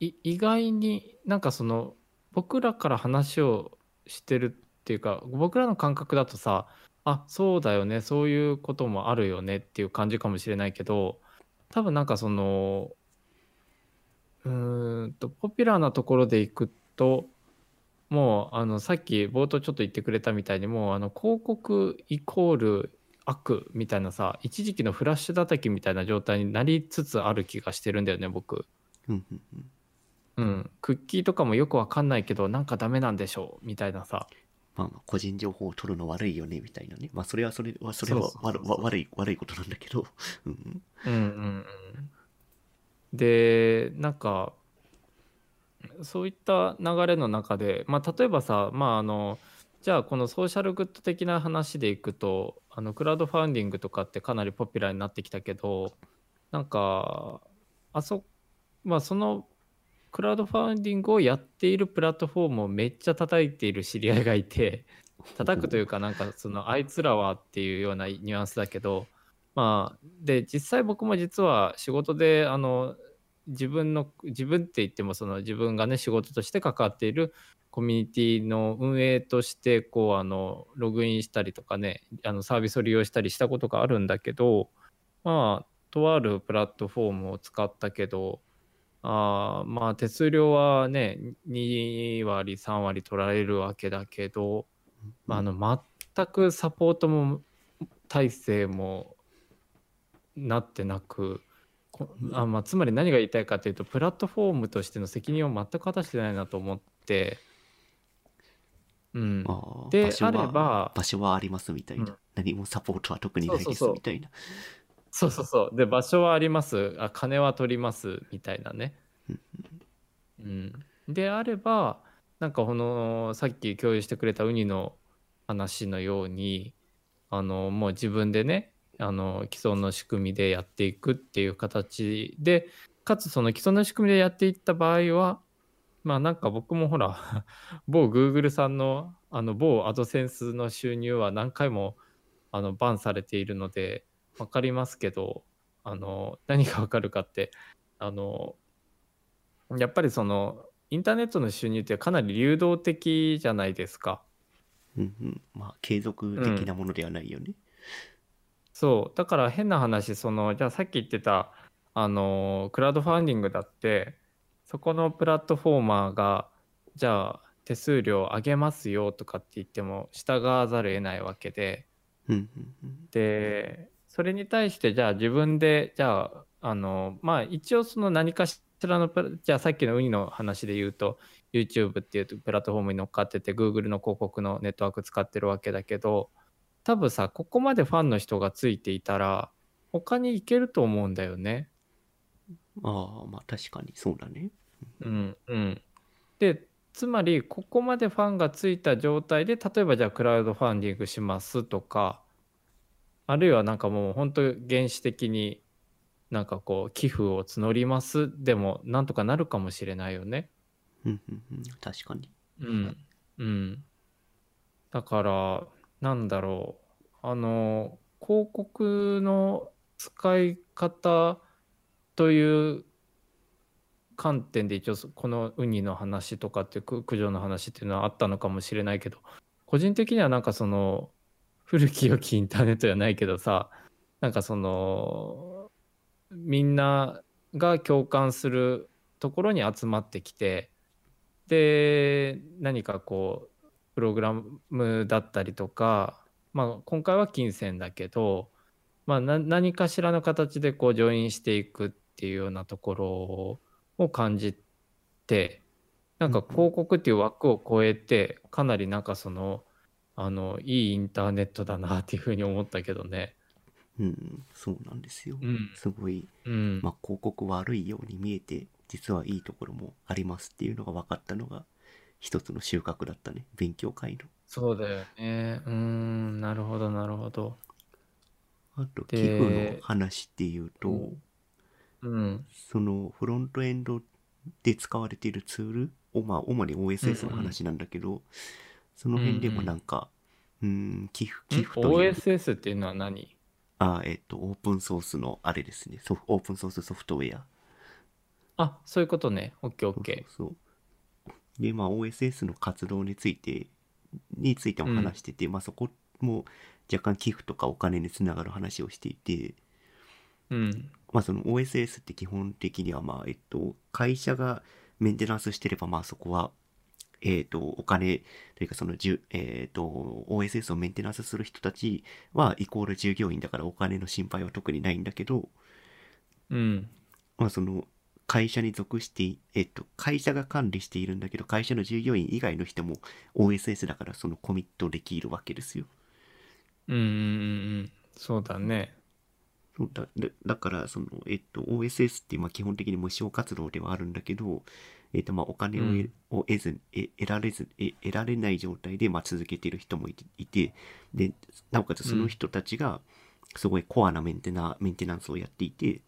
い意外になんかその僕らから話をしてるっていうか僕らの感覚だとさあそうだよねそういうこともあるよねっていう感じかもしれないけど多分なんかそのうーんとポピュラーなところでいくともうあのさっき冒頭ちょっと言ってくれたみたいにもうあの広告イコール悪みたいなさ一時期のフラッシュ叩きみたいな状態になりつつある気がしてるんだよね僕。うんクッキーとかもよくわかんないけどなんかダメなんでしょうみたいなさまあまあ個人情報を取るの悪いよねみたいなね。まあそれはそれはそれは悪悪い悪いことなんだけど。うんうんうんうんでなんかそういった流れの中で、まあ、例えばさまああのじゃあこのソーシャルグッド的な話でいくとあのクラウドファンディングとかってかなりポピュラーになってきたけどなんかあそまあそのクラウドファンディングをやっているプラットフォームをめっちゃ叩いている知り合いがいて 叩くというかなんかそのあいつらはっていうようなニュアンスだけどまあで実際僕も実は仕事であの自分の自分って言ってもその自分がね仕事として関わっているコミュニティの運営としてこうあのログインしたりとかねあのサービスを利用したりしたことがあるんだけどまあとあるプラットフォームを使ったけどあーまあ手数料はね2割3割取られるわけだけど、まあ、あの全くサポートも体制もなってなくこあ、まあ、つまり何が言いたいかというとプラットフォームとしての責任を全く果たしてないなと思って、うん、であれば場所はありますみたいな、うん。何もサポートは特にないですみたいな。そうそうそう。で場所はあります。あ金は取ります。みたいなね。うん、であればなんかこのさっき共有してくれたウニの話のようにあのもう自分でねあの既存の仕組みでやっていくっていう形でかつその既存の仕組みでやっていった場合はまあなんか僕もほら、某 Google さんの、あの某アドセンスの収入は何回もあのバンされているので、わかりますけど、あの、何がわかるかって、あの、やっぱりその、インターネットの収入ってかなり流動的じゃないですか。うんうん。まあ、継続的なものではないよね。そう。だから変な話、その、じゃあさっき言ってた、あの、クラウドファンディングだって、そこのプラットフォーマーが、じゃあ手数料上げますよとかって言っても従わざるを得ないわけで、うんうんうん。で、それに対してじゃあ自分で、じゃあ、あの、まあ一応その何かしらのじゃあさっきのウニの話で言うと、YouTube っていうプラットフォームに乗っかってて、Google の広告のネットワーク使ってるわけだけど、多分さ、ここまでファンの人がついていたら、他に行けると思うんだよね。ああ、まあ確かにそうだね。うんうん。で、つまり、ここまでファンがついた状態で、例えばじゃあクラウドファンディングしますとか、あるいはなんかもう本当原始的になんかこう寄付を募りますでもなんとかなるかもしれないよね。うんうんうん。確かに。うん。うん。だから、なんだろう。あの、広告の使い方という観点で一応そこのウニの話とかっていうく駆除の話っていうのはあったのかもしれないけど、個人的にはなんかその、古き良きインターネットじゃないけどさ、なんかその、みんなが共感するところに集まってきて、で何かこうプログラムだったりとか、まあ、今回は金銭だけど、まあ、な何かしらの形でこうジョインしていくっていうようなところを感じてなんか広告っていう枠を超えてかなりなんかそのあのいいインターネットだなっていうふうに思ったけどね。うん、そうなんですよ。うんすごい、うんまあ広告悪いように見えて、実はいいところもありますっていうのが分かったのが、一つの収穫だったね。勉強会の。そうだよね。うーんなるほどなるほど。あと、で寄付の話っていうと、うんそのフロントエンドで使われているツールを、まあ、主に OSS の話なんだけど、その辺でもなんか、うーん、寄付、寄付という、OSS っていうのは何？あ、えっと、オープンソースのあれですね、ソフオープンソースソフトウェア。あそういうことね。OK そう。で、まあ、OSS の活動について、についても話してて、まあ、そこも若干寄付とかお金につながる話をしていて、うん。まあ、その OSS って基本的には、まあ、えっと、会社がメンテナンスしてれば、まあ、そこは、えっと、お金、というか、その、えっと、OSS をメンテナンスする人たちは、イコール従業員だからお金の心配は特にないんだけど、うんまあ、その、会社に属してい、えっと、会社が管理しているんだけど、会社の従業員以外の人も OSS だから、そのコミットできるわけですよ。うんうんうんうんそうだね。だだだから、その、えっと、OSS って、まあ、基本的に無償活動ではあるんだけど、えっと、まあ、お金を,、うんを得ず、え得られず、え得られない状態で、まあ、続けている人もいて、いてで、なおかつその人たちが、すごいコアなメンテナ、メンテナンスをやっていて、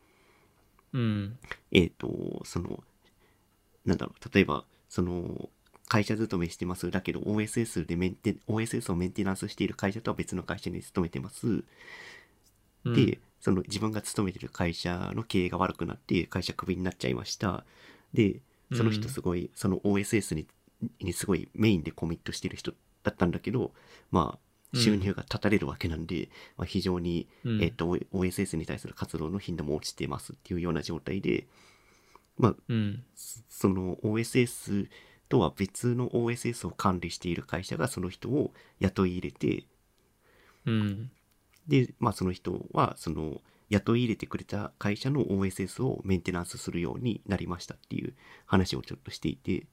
うんえっ、と、その、なんだろう、例えば、その、会社勤めしてます。だけど OSS でメンテ、OSS をメンテナンスしている会社とは別の会社に勤めてます。うんで、その自分が勤めてる会社の経営が悪くなって、会社クビになっちゃいました。で、その人すごい、その OSS に、にすごいメインでコミットしてる人だったんだけど、まあ、収入が断たれるわけなんで、まあ、非常に、うん。えっ、と、OSS に対する活動の頻度も落ちてますっていうような状態で、まあ、うん。その OSS とは別の OSS を管理している会社がその人を雇い入れて、うんで、まあその人はその雇い入れてくれた会社の OSS をメンテナンスするようになりましたっていう話をちょっとしていて、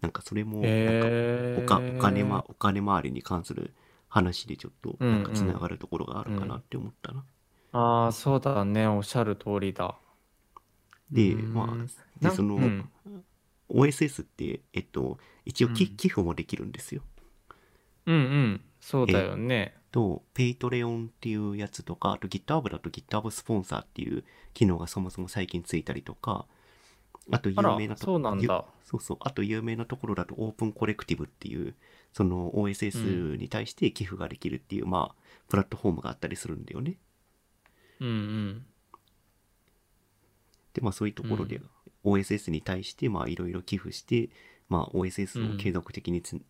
なんかそれも、なんかえおかお金ま、お金回りに関する話でちょっとなんかつながるところがあるかなって思ったな。ああそうだねおっしゃる通りだ。で、うんまあ、でその、うん OSS って、えっと、一応き、うん寄付もできるんですよ。うんうんそうだよね。と、 Patreon っていうやつとか、あと GitHub だと GitHub スポンサーっていう機能がそもそも最近ついたりとか、あと有名なとそうなんだそうそう。あと有名なところだと Open Collective っていう、その OSS に対して寄付ができるっていう、まあ、プラットフォームがあったりするんだよね。うんうんで、まあそういうところでうん OSS に対して、まあいろいろ寄付して、まあ OSS を継続的につ、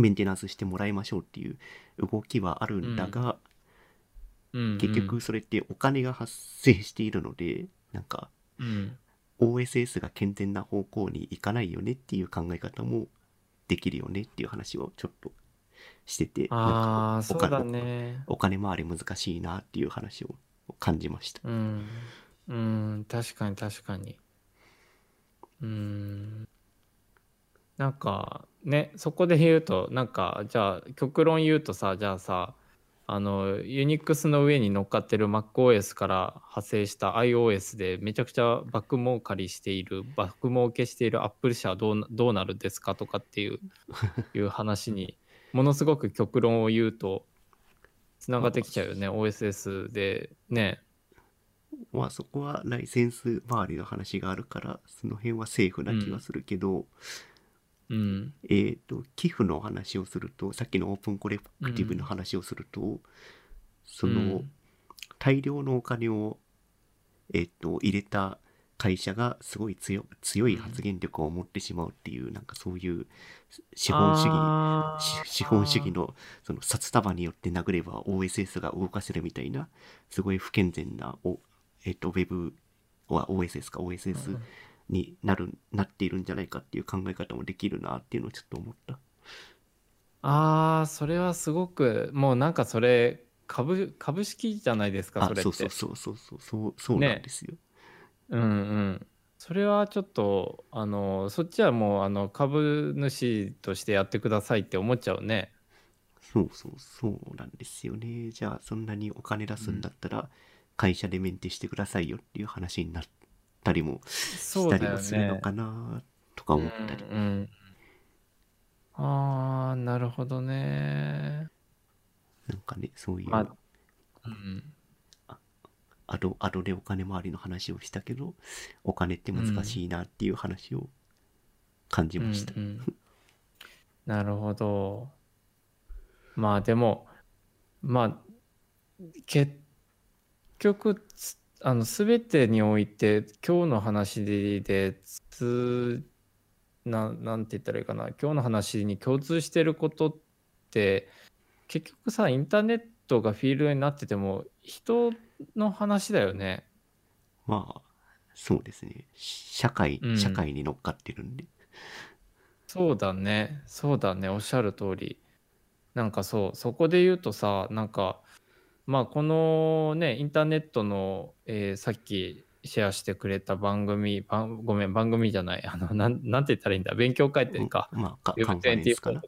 メンテナンスしてもらいましょうっていう動きはあるんだが、結局それってお金が発生しているので、なんかうん、OSS が健全な方向に行かないよねっていう考え方もできるよねっていう話をちょっとしてて、あなんかお金あそうだね。お金回り難しいなっていう話を感じました。うん。うん。確かに確かに。うんなんかねそこで言うとなんかじゃあ極論言うとさじゃあさあのユニックスの上に乗っかってる MacOS から派生した iOS でめちゃくちゃバック儲かりしているバック儲けしている Apple 社はどうなどうなるんですかとかっていう いう話にものすごく極論を言うとつながってきちゃうよね。OSS でね。まあそこはライセンス周りの話があるから、その辺はセーフな気がするけど、うんえっ、と、寄付の話をすると、さっきのオープンコレクティブの話をすると、その、うん。大量のお金を、えっ、と、入れた会社がすごい強強い発言力を持ってしまうっていう、なんかそういう資本主義、資本主義のその札束によって殴れば OSS が動かせるみたいなすごい不健全なお、えっと Web は OSS か OSS になるなっているんじゃないかっていう考え方もできるなっていうのをちょっと思った。あーそれはすごくもうなんかそれ株株式じゃないですかあそれってそうそうそうそうそうそうそうなんですよ。うんうんそれはちょっとあのそっちはもうあの株主としてやってくださいって思っちゃうねそうそうそうなんですよね。じゃあそんなにお金出すんだったら会社でメンテしてくださいよっていう話になったりもしたりもするのかなとか思ったり。うんうんああなるほどねなんかねそういう。まあうんアド、アドでお金回りの話をしたけど、お金って難しいなっていう話を感じました。うんうんなるほどまあでもまあ結局つあの全てにおいて今日の話でつななんて言ったらいいかな今日の話に共通してることって結局さインターネットがフィールドになってても人の話だよね。まあ、そうですね。社会、うん社会に乗っかってるんで。そうだねそうだねおっしゃる通りなんかそうそこで言うとさなんかまあこのねインターネットの、えーさっきシェアしてくれた番組番ごめん番組じゃないあのなんなんて言ったらいいんだ勉強会っていうか、うんまあ、か Web24 カンファレンスかな？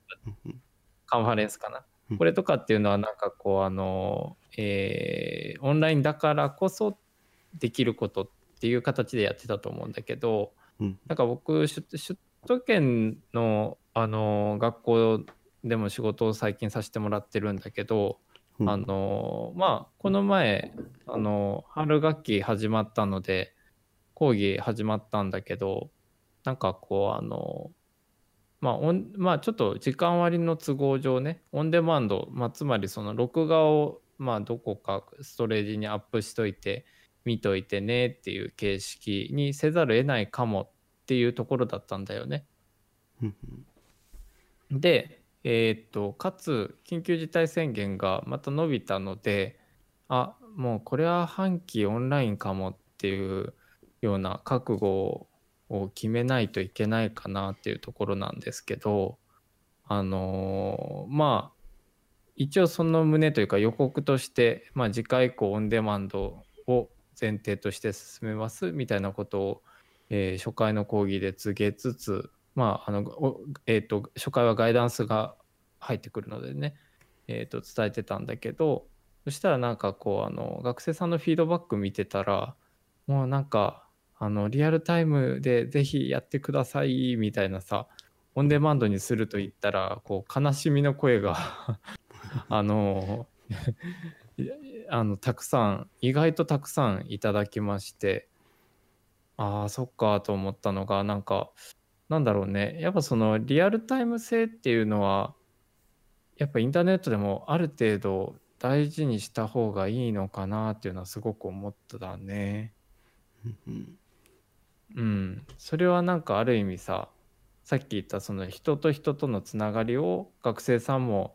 カンファレンスかな？うんこれとかっていうのはなんかこうあの、えーオンラインだからこそできることっていう形でやってたと思うんだけど、うん。なんか僕首首都圏のあの学校でも仕事を最近させてもらってるんだけど、うんあのまあこの前あの春学期始まったので講義始まったんだけどなんかこうあのまあオンまあちょっと時間割の都合上ねオンデマンド、まあ、つまりその録画をまあどこかストレージにアップしといて見といてねっていう形式にせざるを得ないかもっていうところだったんだよね。うんで、えーっとかつ緊急事態宣言がまた伸びたのであもうこれは半期オンラインかもっていうような覚悟を決めないといけないかなっていうところなんですけどあのーまあ一応その旨というか予告として、まあ、次回以降オンデマンドを前提として進めますみたいなことを、えー初回の講義で告げつつまああのおえー、と初回はガイダンスが入ってくるのでね、えー、と伝えてたんだけどそしたらなんかこうあの学生さんのフィードバック見てたらもうなんかあのリアルタイムでぜひやってくださいみたいなさオンデマンドにすると言ったらこう悲しみの声が あのいあのたくさん意外とたくさんいただきましてああ、そっかと思ったのが、なんか、なんだろうね。やっぱそのリアルタイム性っていうのは、やっぱインターネットでもある程度大事にした方がいいのかなっていうのはすごく思ったね。うん。それはなんかある意味さ、さっき言ったその人と人とのつながりを学生さんも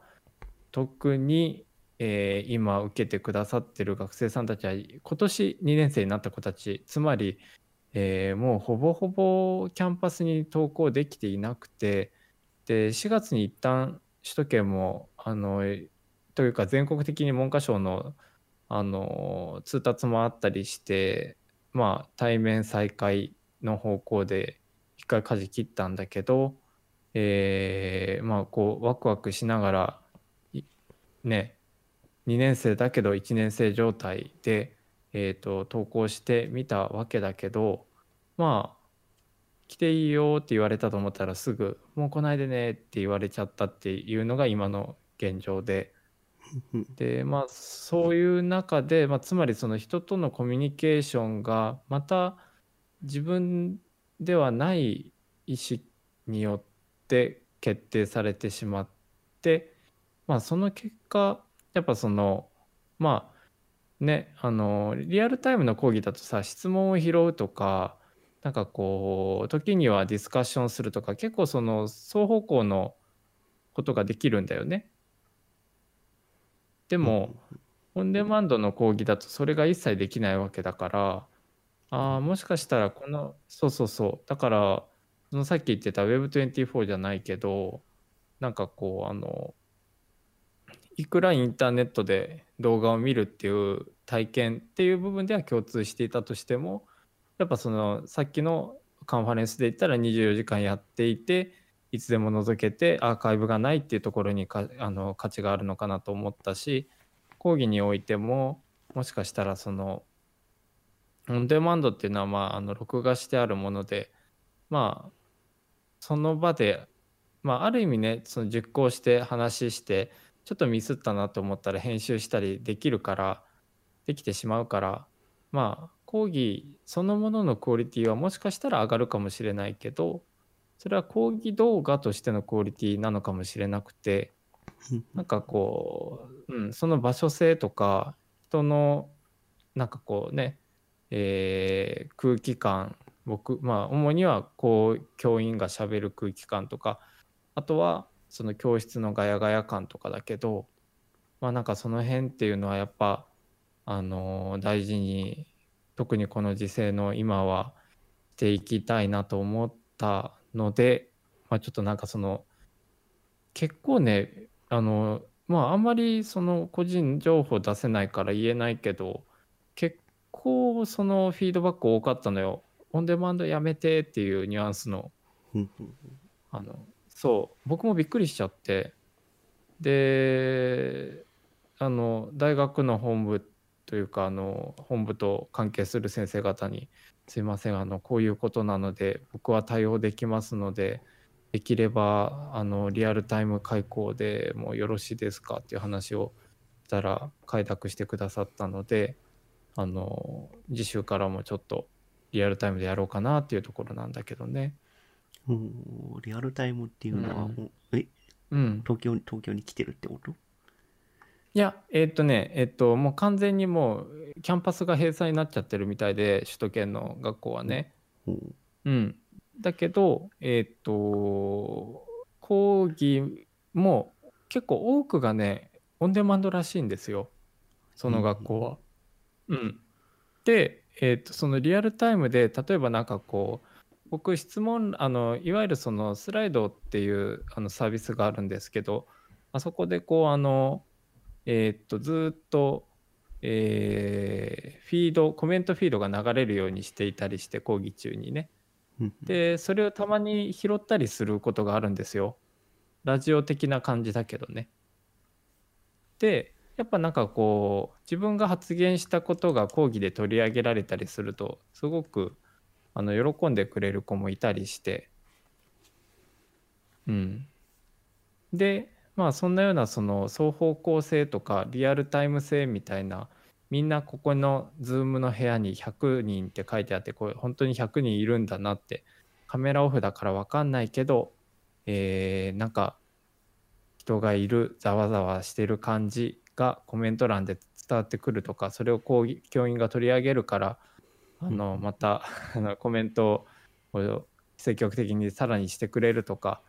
特に、えー今受けてくださってる学生さんたちは今年2年生になった子たちつまり、えーもうほぼほぼキャンパスに登校できていなくてで4月に一旦首都圏もあのというか全国的に文科省のあの通達もあったりしてまあ対面再開の方向で一回舵切ったんだけど、えーまあこうワクワクしながらね2年生だけど1年生状態で、えー、と投稿してみたわけだけどまあ来ていいよって言われたと思ったらすぐ「もう来ないでね」って言われちゃったっていうのが今の現状で。でまあそういう中で、まあ、つまりその人とのコミュニケーションがまた自分ではない意思によって決定されてしまって、まあ、その結果やっぱそのまあねあのリアルタイムの講義だとさ質問を拾うとかなんかこう時にはディスカッションするとか結構その双方向のことができるんだよね。でも、オンデマンドの講義だとそれが一切できないわけだから、ああ、もしかしたらこの、そうそうそう、だから、そのさっき言ってた Web24 じゃないけど、なんかこう、あの、いくらインターネットで動画を見るっていう体験っていう部分では共通していたとしても、やっぱそのさっきのカンファレンスで言ったら24時間やっていて、いつでも覗けてアーカイブがないっていうところにかあの価値があるのかなと思ったし講義においてももしかしたらそのオンデマンドっていうのはまああの録画してあるものでまあその場でまあある意味ねその実行して話してちょっとミスったなと思ったら編集したりできるからできてしまうからまあ講義そのもののクオリティはもしかしたら上がるかもしれないけどそれは講義動画としてのクオリティなのかもしれなくてなんかこう、うん、その場所性とか人のなんかこうね、えー空気感僕まあ主にはこう教員がしゃべる空気感とかあとはその教室のガヤガヤ感とかだけどまあなんかその辺っていうのはやっぱあのー大事に特にこの時世の今はしていきたいなと思ったので、まあ、ちょっとなんかその結構ねあのまああんまりその個人情報出せないから言えないけど結構そのフィードバック多かったのよ。オンデマンドやめてっていうニュアンスのあのそう僕もびっくりしちゃってであの大学の本部というかあの本部と関係する先生方に「すいませんあのこういうことなので僕は対応できますのでできればあのリアルタイム開講でもうよろしいですか?」っていう話をしたら開拓してくださったのであの次週からもちょっとリアルタイムでやろうかなっていうところなんだけどね。おーリアルタイムっていうのは、うんもうえ？うん、東京に東京に来てるってこと？いや、えーっとね、えっと、もう完全にもう、キャンパスが閉鎖になっちゃってるみたいで、首都圏の学校はね。おーうん。だけど、えーっと、講義も結構多くがね、オンデマンドらしいんですよ。その学校は。うん。で、えーっと、そのリアルタイムで、例えばなんかこう、僕質問、あの、いわゆるそのスライドっていうあのサービスがあるんですけど、あそこでこう、あの、えーっと、ずーっと、えーフィード、コメントフィードが流れるようにしていたりして、講義中にね。うんで、それをたまに拾ったりすることがあるんですよ。ラジオ的な感じだけどね。で、やっぱなんかこう、自分が発言したことが講義で取り上げられたりすると、すごくあの喜んでくれる子もいたりして、うん。で、まあそんなようなその双方向性とかリアルタイム性みたいなみんなここの Zoom の部屋に100人って書いてあってこれ本当に100人いるんだなってカメラオフだから分かんないけど、えー、なんか人がいるざわざわしてる感じがコメント欄で伝わってくるとかそれを講義教員が取り上げるからあのまた あのコメントを積極的にさらにしてくれるとか、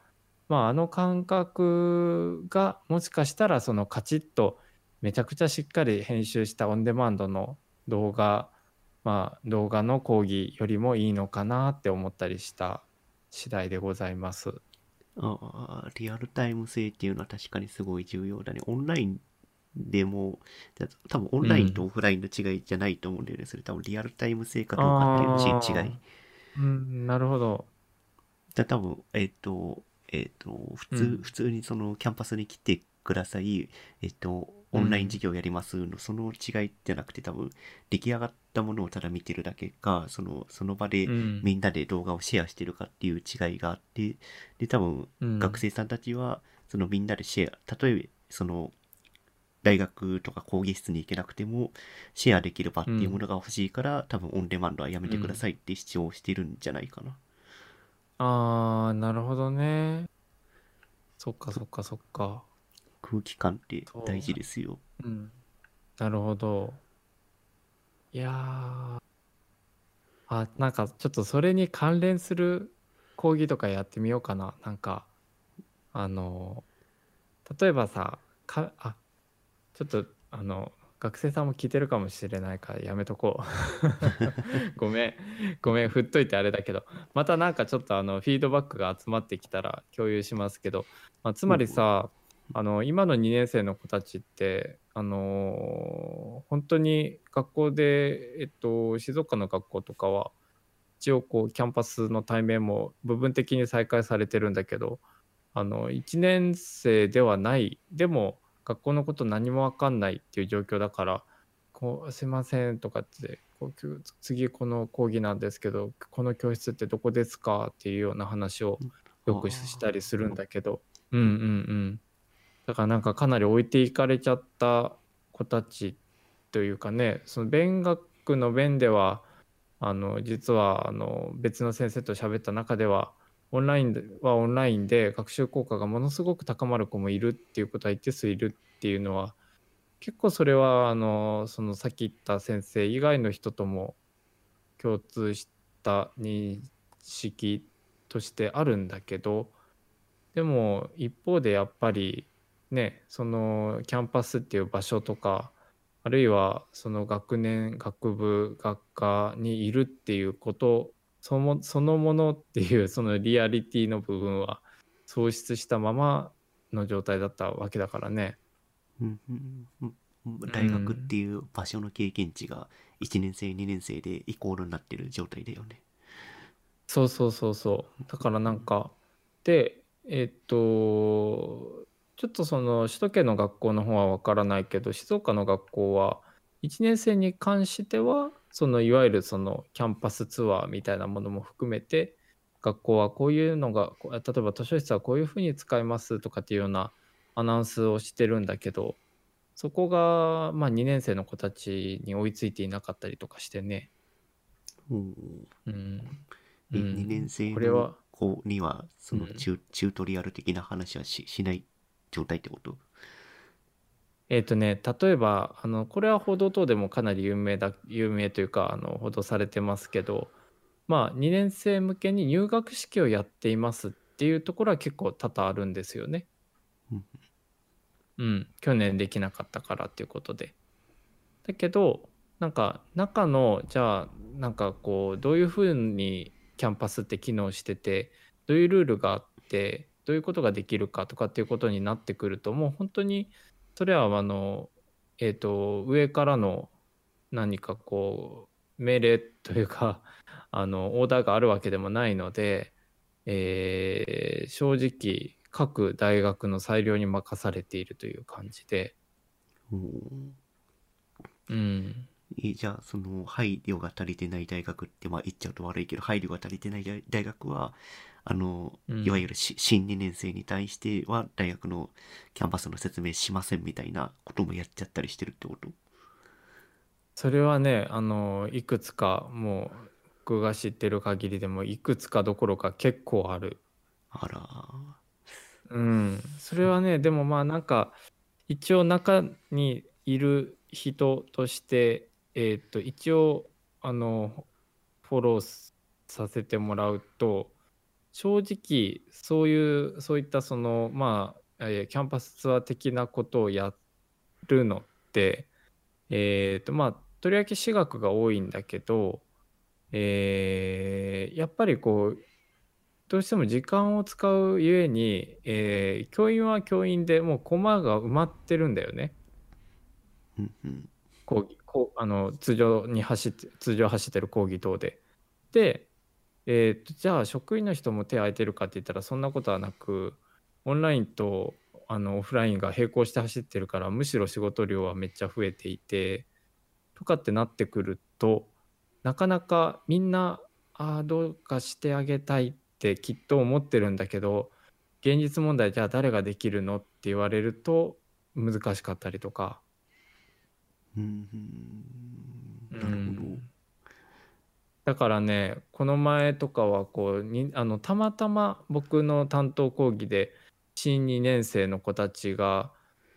まあ、あの感覚がもしかしたらそのカチッとめちゃくちゃしっかり編集したオンデマンドの動画まあ動画の講義よりもいいのかなって思ったりした次第でございます。ああ、リアルタイム性っていうのは確かにすごい重要だね。オンラインでも、多分オンラインとオフラインの違いじゃないと思うんだよね。それ多分リアルタイム性かどうかっていうの違い。うん、なるほど。だ多分、えっ、ー、と、えっ、ー、と、普通、うん、普通にそのキャンパスに来てください。えっ、ー、と、オンライン授業やりますの、その違いじゃなくて多分出来上がったものをただ見てるだけかそのその場でみんなで動画をシェアしてるかっていう違いがあってで多分学生さんたちはそのみんなでシェア例えばその大学とか講義室に行けなくてもシェアできる場っていうものが欲しいから、多分オンデマンドはやめてくださいって主張してるんじゃないかな。あーなるほどねそっかそっかそっか空気感って大事ですよ。うん。なるほど。いやあ、なんかちょっとそれに関連する講義とかやってみようかな。なんか、あの、例えばさ、か、あ、ちょっと、あの、学生さんも聞いてるかもしれないからやめとこう。ごめん。ごめん振っといてあれだけど。またなんかちょっとあのフィードバックが集まってきたら共有しますけど、まあ、つまりさあの今の2年生の子たちってあの本当に学校で、えっと、静岡の学校とかは一応こうキャンパスの対面も部分的に再開されてるんだけどあの1年生ではない。でも学校のこと何も分かんないっていう状況だからこうすいませんとかってこう次この講義なんですけどこの教室ってどこですかっていうような話をよくしたりするんだけど。うんうんうん。だからなんかかなり置いていかれちゃった子たちというかねその勉学の弁ではあの実はあの別の先生と喋った中ではオンラインはオンラインで学習効果がものすごく高まる子もいるっていうことは一定数いるっていうのは結構それはあのそのさっき言った先生以外の人とも共通した認識としてあるんだけどでも一方でやっぱりねそのキャンパスっていう場所とかあるいはその学年学部学科にいるっていうことそのそのものっていうそのリアリティの部分は喪失したままの状態だったわけだからね。大学っていう場所の経験値が1年生2年生でイコールになってる状態だよね。そうそうそうそうだからなんかでえっとちょっとその首都圏の学校の方は分からないけど静岡の学校は1年生に関してはそのいわゆるそのキャンパスツアーみたいなものも含めて学校はこういうのが例えば図書室はこういうふうに使いますとかっていうようなアナウンスをしてるんだけどそこがまあ2年生の子たちに追いついていなかったりとかしてね。うん、うん、2年生の子にはそのチュ,、チュートリアル的な話はししない状態ってこと？えっ、ー、とね例えばあのこれは報道等でもかなり有名だ有名というかあの報道されてますけどまあ2年生向けに入学式をやっていますっていうところは結構多々あるんですよね。うん、去年できなかったからっていうことで。だけどなんか中のじゃあなんかこうどういうふうにキャンパスって機能しててどういうルールがあってどういうことができるかとかっていうことになってくるともう本当にそれはあの、えーと、上からの何かこう命令というか あのオーダーがあるわけでもないので、えー、正直各大学の裁量に任されているという感じで。うん、じゃあその配慮が足りてない大学ってまあ言っちゃうと悪いけど配慮が足りてない大学はあの、いわゆる新2年生に対しては大学のキャンパスの説明しませんみたいなこともやっちゃったりしてるってこと？それはね、あの、いくつか、もう、僕が知ってる限りでも、いくつかどころか結構ある。あら。うん。それはね、でもまあなんか、一応中にいる人として、えっと、一応、あの、フォローさせてもらうと、正直、そういう、そういったその、まあ、えーキャンパスツアー的なことをやるのって、えっと、まあ、とりわけ私学が多いんだけど、えーやっぱりこう、どうしても時間を使うゆえに、えー教員は教員でもうコマが埋まってるんだよね。うんうん。講義こうあの通常に走って通常走ってる講義等で。で、えーとじゃあ職員の人も手空いてるかって言ったらそんなことはなくオンラインとあのオフラインが並行して走ってるからむしろ仕事量はめっちゃ増えていてとかってなってくるとなかなかみんなああどうかしてあげたいってきっと思ってるんだけど現実問題じゃあ誰ができるのって言われると難しかったりとか。うんうん。なるほど。うんだからねこの前とかはこうにあのたまたま僕の担当講義で新2年生の子たちが、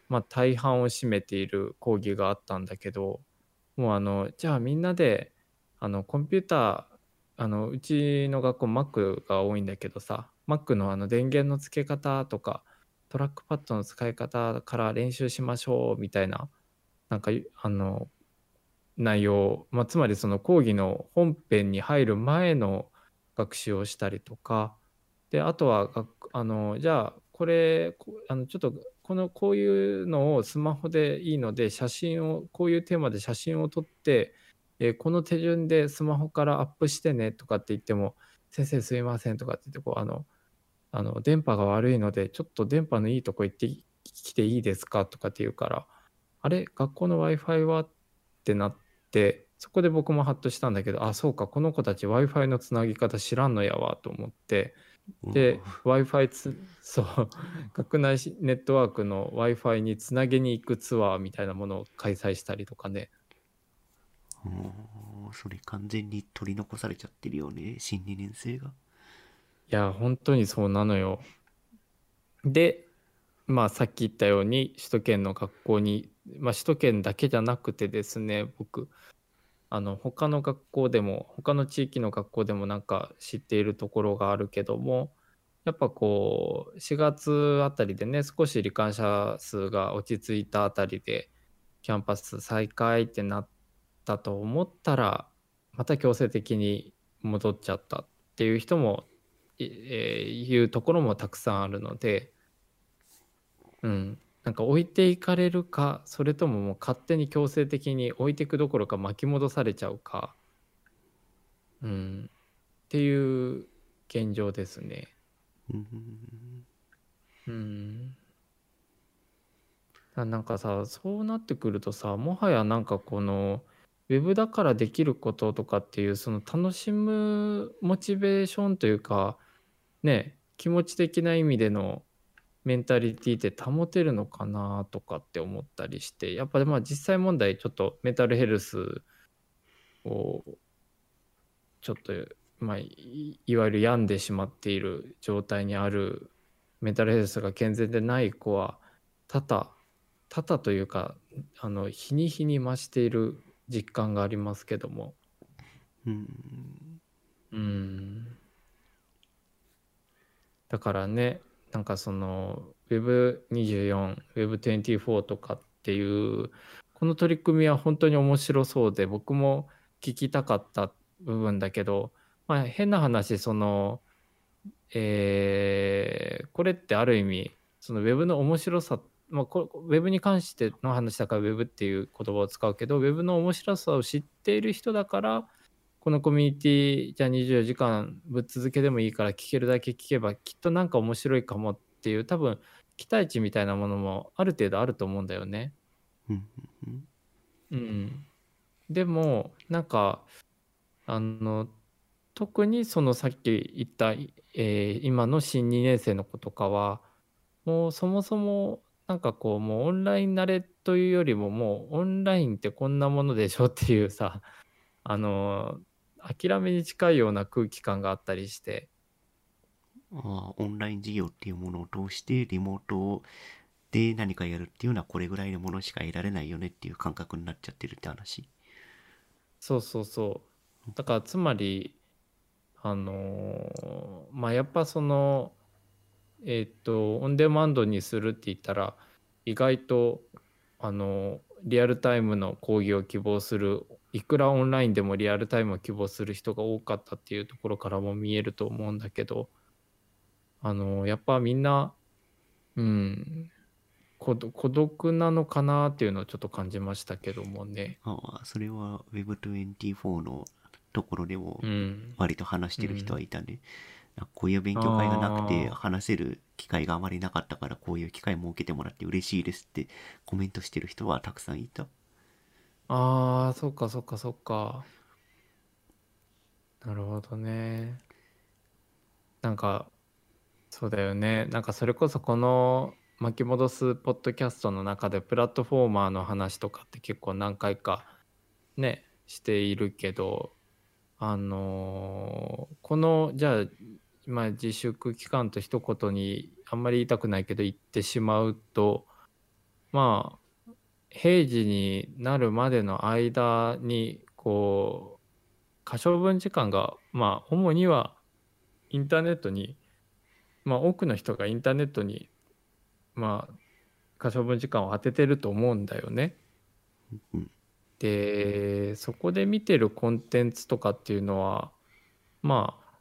まあ、大半を占めている講義があったんだけどもうあのじゃあみんなであのコンピューターあのうちの学校 Mac が多いんだけどさ Mac のあの電源の付け方とかトラックパッドの使い方から練習しましょうみたいななんかあの内容、まあ、つまりその講義の本編に入る前の学習をしたりとかであとはあのじゃあこれあのちょっとこのこういうのをスマホでいいので写真をこういうテーマで写真を撮って、えーこの手順でスマホからアップしてねとかって言っても先生すいませんとかって言ってこうあのあの電波が悪いのでちょっと電波のいいとこ行ってきていいですか？とかって言うからあれ？学校の w i f i は？ってなってそこで僕もハッとしたんだけどあそうかこの子たち w i f i のつなぎ方知らんのやわと思ってで w i f i つそう学内しネットワークの w i f i につなげに行くツアーみたいなものを開催したりとかね。うんそれ完全に取り残されちゃってるよね、新2年生が。いや本当にそうなのよ。でまあさっき言ったように首都圏の学校にまあ首都圏だけじゃなくてですね僕あの他の学校でも他の地域の学校でもなんか知っているところがあるけどもやっぱこう4月あたりでね少し罹患者数が落ち着いたあたりでキャンパス再開ってなったと思ったらまた強制的に戻っちゃったっていう人もいえーいうところもたくさんあるので、うん、なんか置いていかれるかそれとももう勝手に強制的に置いていくどころか巻き戻されちゃうか、うん、っていう現状ですね。うん。うん、あなんかさそうなってくるとさもはやなんかこのウェブだからできることとかっていうその楽しむモチベーションというかね気持ち的な意味でのメンタリティって保てるのかなとかって思ったりしてやっぱりまあ実際問題ちょっとメンタルヘルスをちょっとまあいいわゆる病んでしまっている状態にあるメンタルヘルスが健全でない子は多々多々というかあの日に日に増している実感がありますけども。うん。うん。だからねなんかその Web24、Web24 とかっていうこの取り組みは本当に面白そうで僕も聞きたかった部分だけど、まあ、変な話その、えーこれってある意味その Web の面白さ、まあ、こ Web に関しての話だから Web っていう言葉を使うけど Web の面白さを知っている人だからこのコミュニティじゃあ24時間ぶっ続けでもいいから聞けるだけ聞けばきっとなんか面白いかもっていう多分期待値みたいなものもある程度あると思うんだよね。うんでもなんかあの特にそのさっき言った、えー今の新2年生の子とかはもうそもそもなんかこうもうオンライン慣れというよりももうオンラインってこんなものでしょっていうさあの諦めに近いような空気感があったりしてあオンライン授業っていうものを通してリモートで何かやるっていうのはこれぐらいのものしか得られないよねっていう感覚になっちゃってるって話。そうそうそう。だからつまりあのまあやっぱそのえっ、とオンデマンドにするって言ったら意外とあのリアルタイムの講義を希望するいくらオンラインでもリアルタイムを希望する人が多かったっていうところからも見えると思うんだけどあのやっぱみんなうん孤独なのかなっていうのをちょっと感じましたけどもね。ああそれは Web24 のところでもうん、割と話してる人はいたね、こういう勉強会がなくて話せる機会があまりなかったからこういう機会設けてもらって嬉しいですってコメントしてる人はたくさんいたああそっかそっかそっか。なるほどね。なんかそうだよね。なんかそれこそこの巻き戻すポッドキャストの中でプラットフォーマーの話とかって結構何回かねしているけどあのーこのじゃあ今自粛期間と一言にあんまり言いたくないけど言ってしまうとまあ平時になるまでの間にこう可処分時間がまあ主にはインターネットにまあ多くの人がインターネットにまあ可処分時間を当ててると思うんだよね。うんでそこで見てるコンテンツとかっていうのはまあ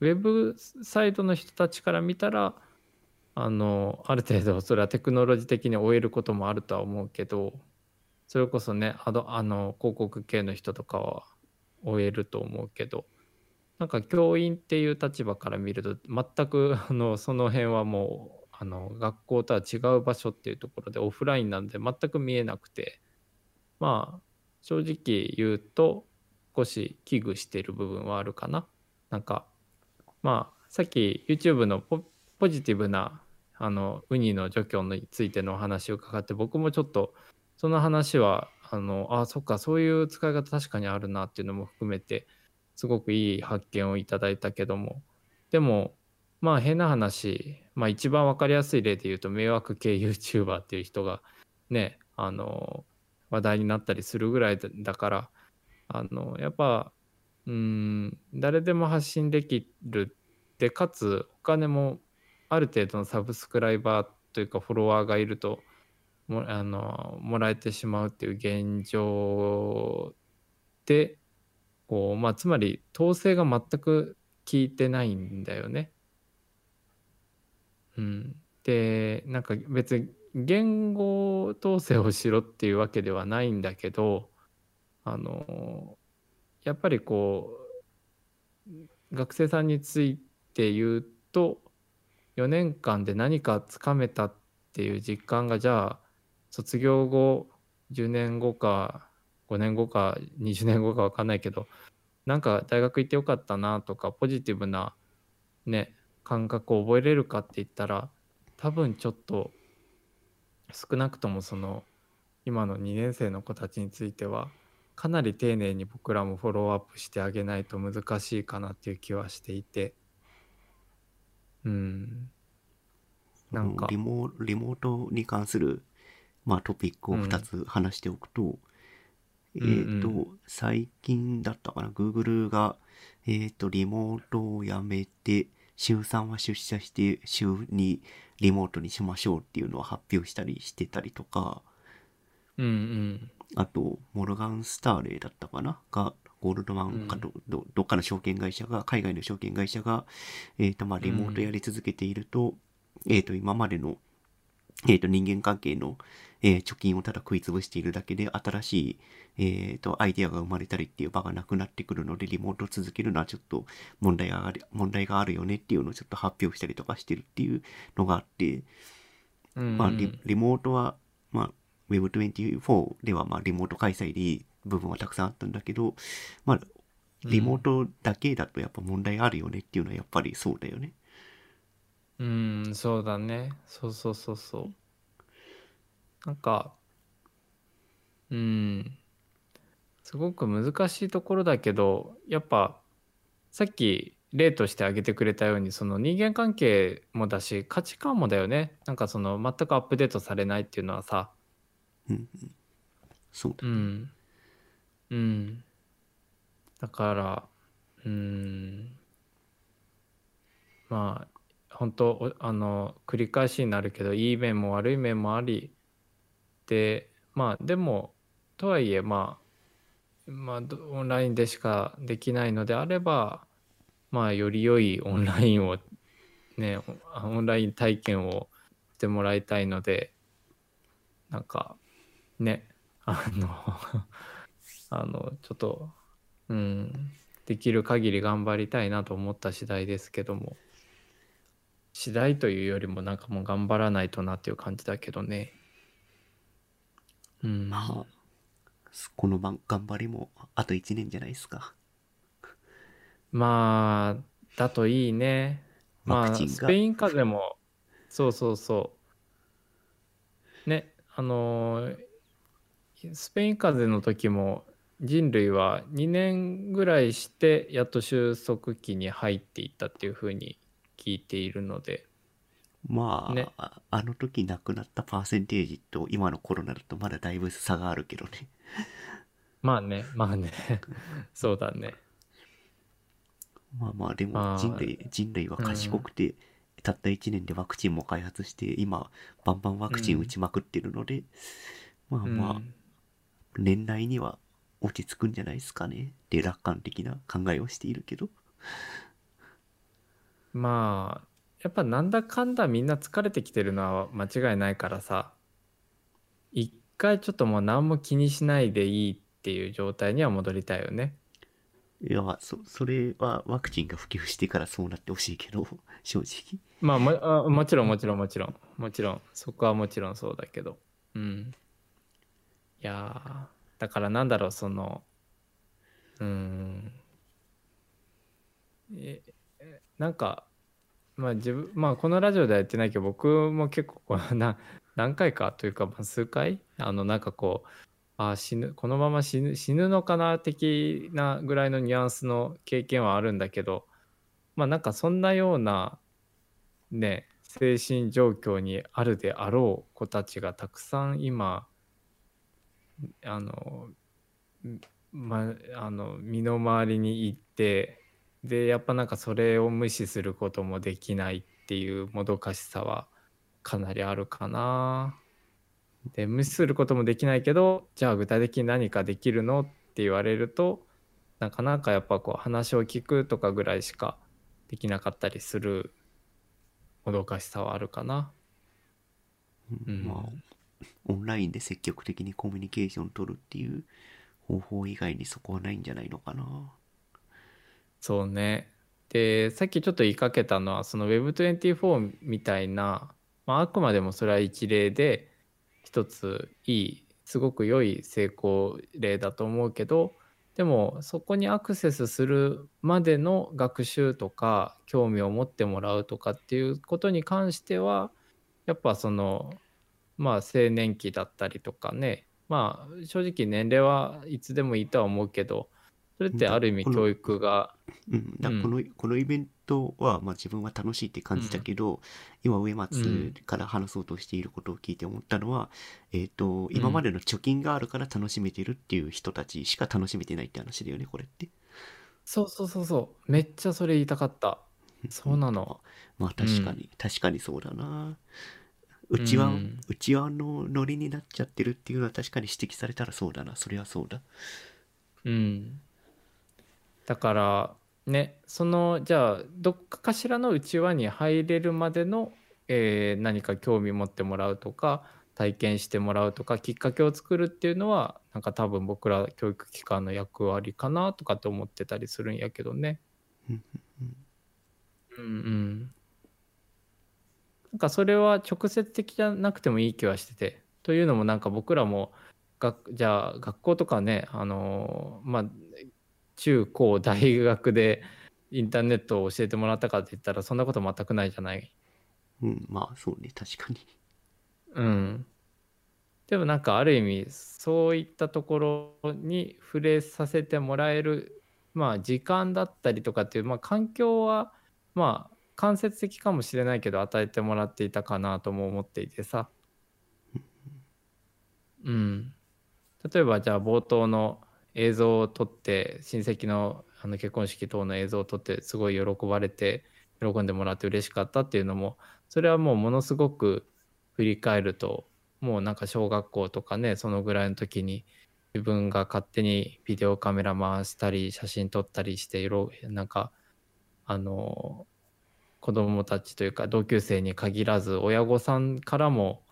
ウェブサイトの人たちから見たらあのある程度それはテクノロジー的に終えることもあるとは思うけどそれこそねあのあの広告系の人とかは終えると思うけどなんか教員っていう立場から見ると全くあのその辺はもうあの学校とは違う場所っていうところでオフラインなんで全く見えなくてまあ正直言うと少し危惧している部分はあるかな。なんかまあさっき YouTube のポポジティブなあのウニの除去についてのお話を伺って僕もちょっとその話はあのあそっかそういう使い方確かにあるなっていうのも含めてすごくいい発見をいただいたけども。でもまあ変な話まあ一番分かりやすい例で言うと迷惑系 YouTuber っていう人がねあの話題になったりするぐらいだからあのやっぱうん誰でも発信できるでかつお金もある程度のサブスクライバーというかフォロワーがいるともあのもらえてしまうっていう現状でこう、まあ、つまり統制が全く効いてないんだよね。うん、でなんか別に言語統制をしろっていうわけではないんだけどあのやっぱりこう学生さんについて言うと4年間で何かつかめたっていう実感がじゃあ卒業後10年後か5年後か20年後か分かんないけどなんか大学行ってよかったなとかポジティブなね感覚を覚えれるかって言ったら多分ちょっと少なくともその今の2年生の子たちについてはかなり丁寧に僕らもフォローアップしてあげないと難しいかなっていう気はしていて。うん。なんか。リモリモートに関する、まあ、トピックを2つ話しておくと、うん。えっ、と、最近だったかな、Google が、えっ、と、リモートをやめて、週3は出社して、週2リモートにしましょうっていうのを発表したりしてたりとか、うんうん。あと、モルガン・スターレイだったかなが、ゴールドマンかど,ど、どっかの証券会社が、海外の証券会社が、えっ、と、まあ、リモートやり続けていると、えっ、と、今までの、えっ、と、人間関係の、えー貯金をただ食い潰しているだけで、新しい、えっ、と、アイデアが生まれたりっていう場がなくなってくるので、リモートを続けるのはちょっと問題がある、問題があるよねっていうのをちょっと発表したりとかしてるっていうのがあって、うん。まあリ、リモートは、まあ、Web24 では、まあ、リモート開催でいい部分はたくさんあったんだけど、まあ、リモートだけだとやっぱ問題あるよねっていうのはやっぱりそうだよね。うん、そうだね。そうそうそうそう。なんか、うん、すごく難しいところだけど、やっぱ、さっき例として挙げてくれたように、その人間関係もだし、価値観もだよね。なんかその全くアップデートされないっていうのはさ、うんうん。そうだね。うん。うん。だから、うん。まあ、本当おあの、繰り返しになるけど、いい面も悪い面もあり、で、まあ、でも、とはいえ、まあ、まあ、オンラインでしかできないのであれば、まあ、より良いオンラインを、ね、オオンライン体験をしてもらいたいので、なんか、ね、あの、あの、ちょっと、うん、できる限り頑張りたいなと思った次第ですけども、次第というよりもなんかもう頑張らないとなっていう感じだけどね。うん。まあ、この番頑張りもあと1年じゃないですか。まあ、だといいね。まあ、スペイン風邪も、そうそうそう。ね、あのースペイン風邪の時も人類は2年ぐらいしてやっと収束期に入っていったっていうふうに聞いているので、まあ、ね。ああの時亡くなったパーセンテージと今のコロナだとまだだいぶ差があるけどね。まあね、まあね、そうだね。まあまあ、でまあも人類、人類は賢くて、たった1年でワクチンも開発して、今、バンバンワクチン打ちまくってるので、まあうん。まあ、年内には落ち着くんじゃないですかね。って楽観的な考えをしているけど。まあ、やっぱなんだかんだみんな疲れてきてるのは間違いないからさ、一回ちょっともう何も気にしないでいいっていう状態には戻りたいよね。いや、そ、それはワクチンが普及してからそうなってほしいけど、正直。まあもあ、もちろんもちろんもちろん、もちろん、そこはもちろんそうだけど。うん。いやー、だからなんだろう、その、うん。え、なんか、まあ自分、まあこのラジオではやってないけど、僕も結構こうな、何回かというか、まあ数回、あの、なんかこう、あー死ぬ、このまま死ぬ、死ぬのかな、的なぐらいのニュアンスの経験はあるんだけど、まあなんかそんなような、ね、精神状況にあるであろう子たちがたくさん今あの,、ま、あの身の回りにいてでやっぱなんかそれを無視することもできないっていうもどかしさはかなりあるかな。で無視することもできないけどじゃあ具体的に何かできるのって言われるとなかなかやっぱこう話を聞くとかぐらいしかできなかったりするもどかしさはあるかな。うんまあ、オンラインで積極的にコミュニケーション取るっていう方法以外にそこはないんじゃないのかな。そうね。で、さっきちょっと言いかけたのは、その Web24 みたいな、まあ、くまでもそれは一例で、一ついい、すごく良い成功例だと思うけど、でもそこにアクセスするまでの学習とか興味を持ってもらうとかっていうことに関してはやっぱそのまあ青年期だったりとかね。まあ正直年齢はいつでもいいとは思うけどそれってある意味教育がうん、だうん。このイベントは、まあ、自分は楽しいって感じたけど、今上松から話そうとしていることを聞いて思ったのは、えっ、と今までの貯金があるから楽しめてるっていう人たちしか楽しめてないって話だよねこれって。そうそうそうそう。めっちゃそれ言いたかった。そうなの。まあ確かに、確かにそうだな。うちは、ううんちはのノリになっちゃってるっていうのは確かに指摘されたらそうだな。それはそうだ。うんだからねそのじゃあどっかしらの内輪に入れるまでの、えー何か興味持ってもらうとか体験してもらうとかきっかけを作るっていうのはなんか多分僕ら教育機関の役割かなとかって思ってたりするんやけどね。うんうんうん。なんかそれは直接的じゃなくてもいい気はしてて。というのもなんか僕らも学じゃあ学校とかねあのまあ中高大学でインターネットを教えてもらったかって言ったらそんなこと全くないじゃない。うん、まあそうね、確かに。うん。でもなんかある意味そういったところに触れさせてもらえるまあ時間だったりとかっていう、まあ、環境はまあ間接的かもしれないけど与えてもらっていたかなとも思っていてさ。うん。例えばじゃあ冒頭の映像を撮って親戚のあの結婚式等の映像を撮ってすごい喜ばれて喜んでもらって嬉しかったっていうのもそれはもうものすごく振り返るともうなんか小学校とかねそのぐらいの時に自分が勝手にビデオカメラ回したり写真撮ったりしていろなんかあの子供たちというか同級生に限らず親御さんからも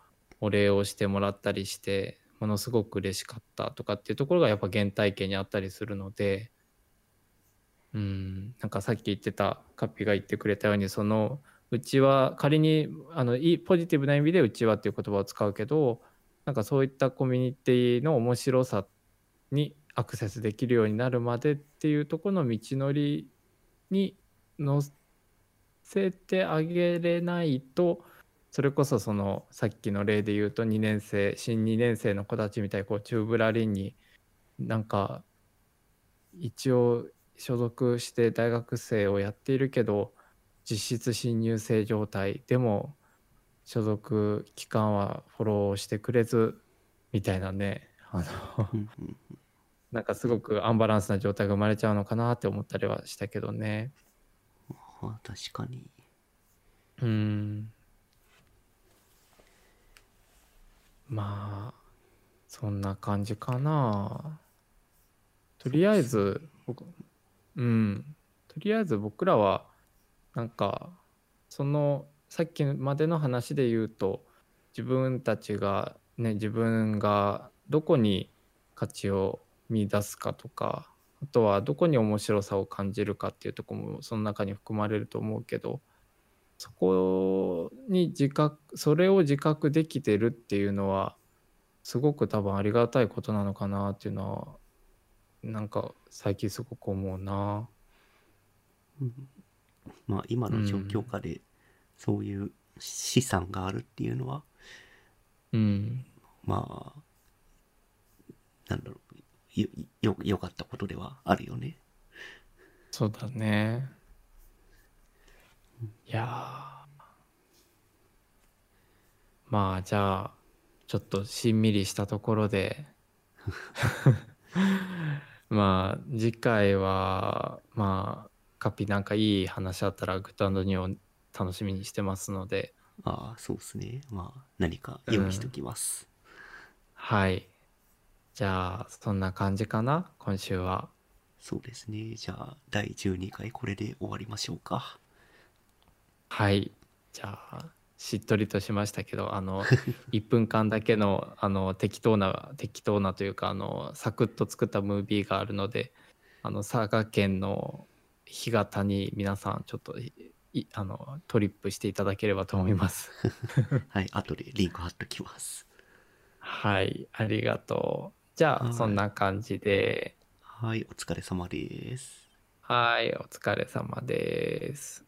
お礼をしてもらったりしてものすごく嬉しかったとかっていうところがやっぱ原体験にあったりするのでうんなんかさっき言ってたカッピが言ってくれたようにそのうちは仮にあのいいポジティブな意味でうちはっていう言葉を使うけどなんかそういったコミュニティの面白さにアクセスできるようになるまでっていうとこの道のりに乗せてあげれないとそれこそそのさっきの例で言うと2年生新2年生の子たちみたいにこうチューブラリンになんか一応所属して大学生をやっているけど実質新入生状態でも所属機関はフォローしてくれずみたいなねあのなんかすごくアンバランスな状態が生まれちゃうのかなって思ったりはしたけどね。まあ確かに。うん。まあそんな感じかな。とりあえず僕うん。とりあえず僕らはなんかそのさっきまでの話で言うと自分たちがね自分がどこに価値を見出すかとかあとはどこに面白さを感じるかっていうところもその中に含まれると思うけどそこに自覚それを自覚できてるっていうのはすごく多分ありがたいことなのかなっていうのはなんか最近すごく思うな。まあ今の状況下でそういう資産があるっていうのは、うん。まあ、なんだろう、よ、よ、良かったことではあるよね。そうだね。いやーまあじゃあちょっとしんみりしたところで まあ次回はまあカピなんかいい話あったらグッドニューを楽しみにしてますのでああ、そうですね。まあ、何か用意しときます。はいじゃあそんな感じかな今週はそうですね。じゃあ、第12回これで終わりましょうか。はいじゃあしっとりとしましたけどあの 1分間だけのあの適当な適当なというかあのサクッと作ったムービーがあるのであの佐賀県の干潟に皆さんちょっといいあのトリップしていただければと思います。はい、後でリンク貼っときます。はいありがとう。じゃはいあそんな感じではい、お疲れ様です。はいお疲れ様です。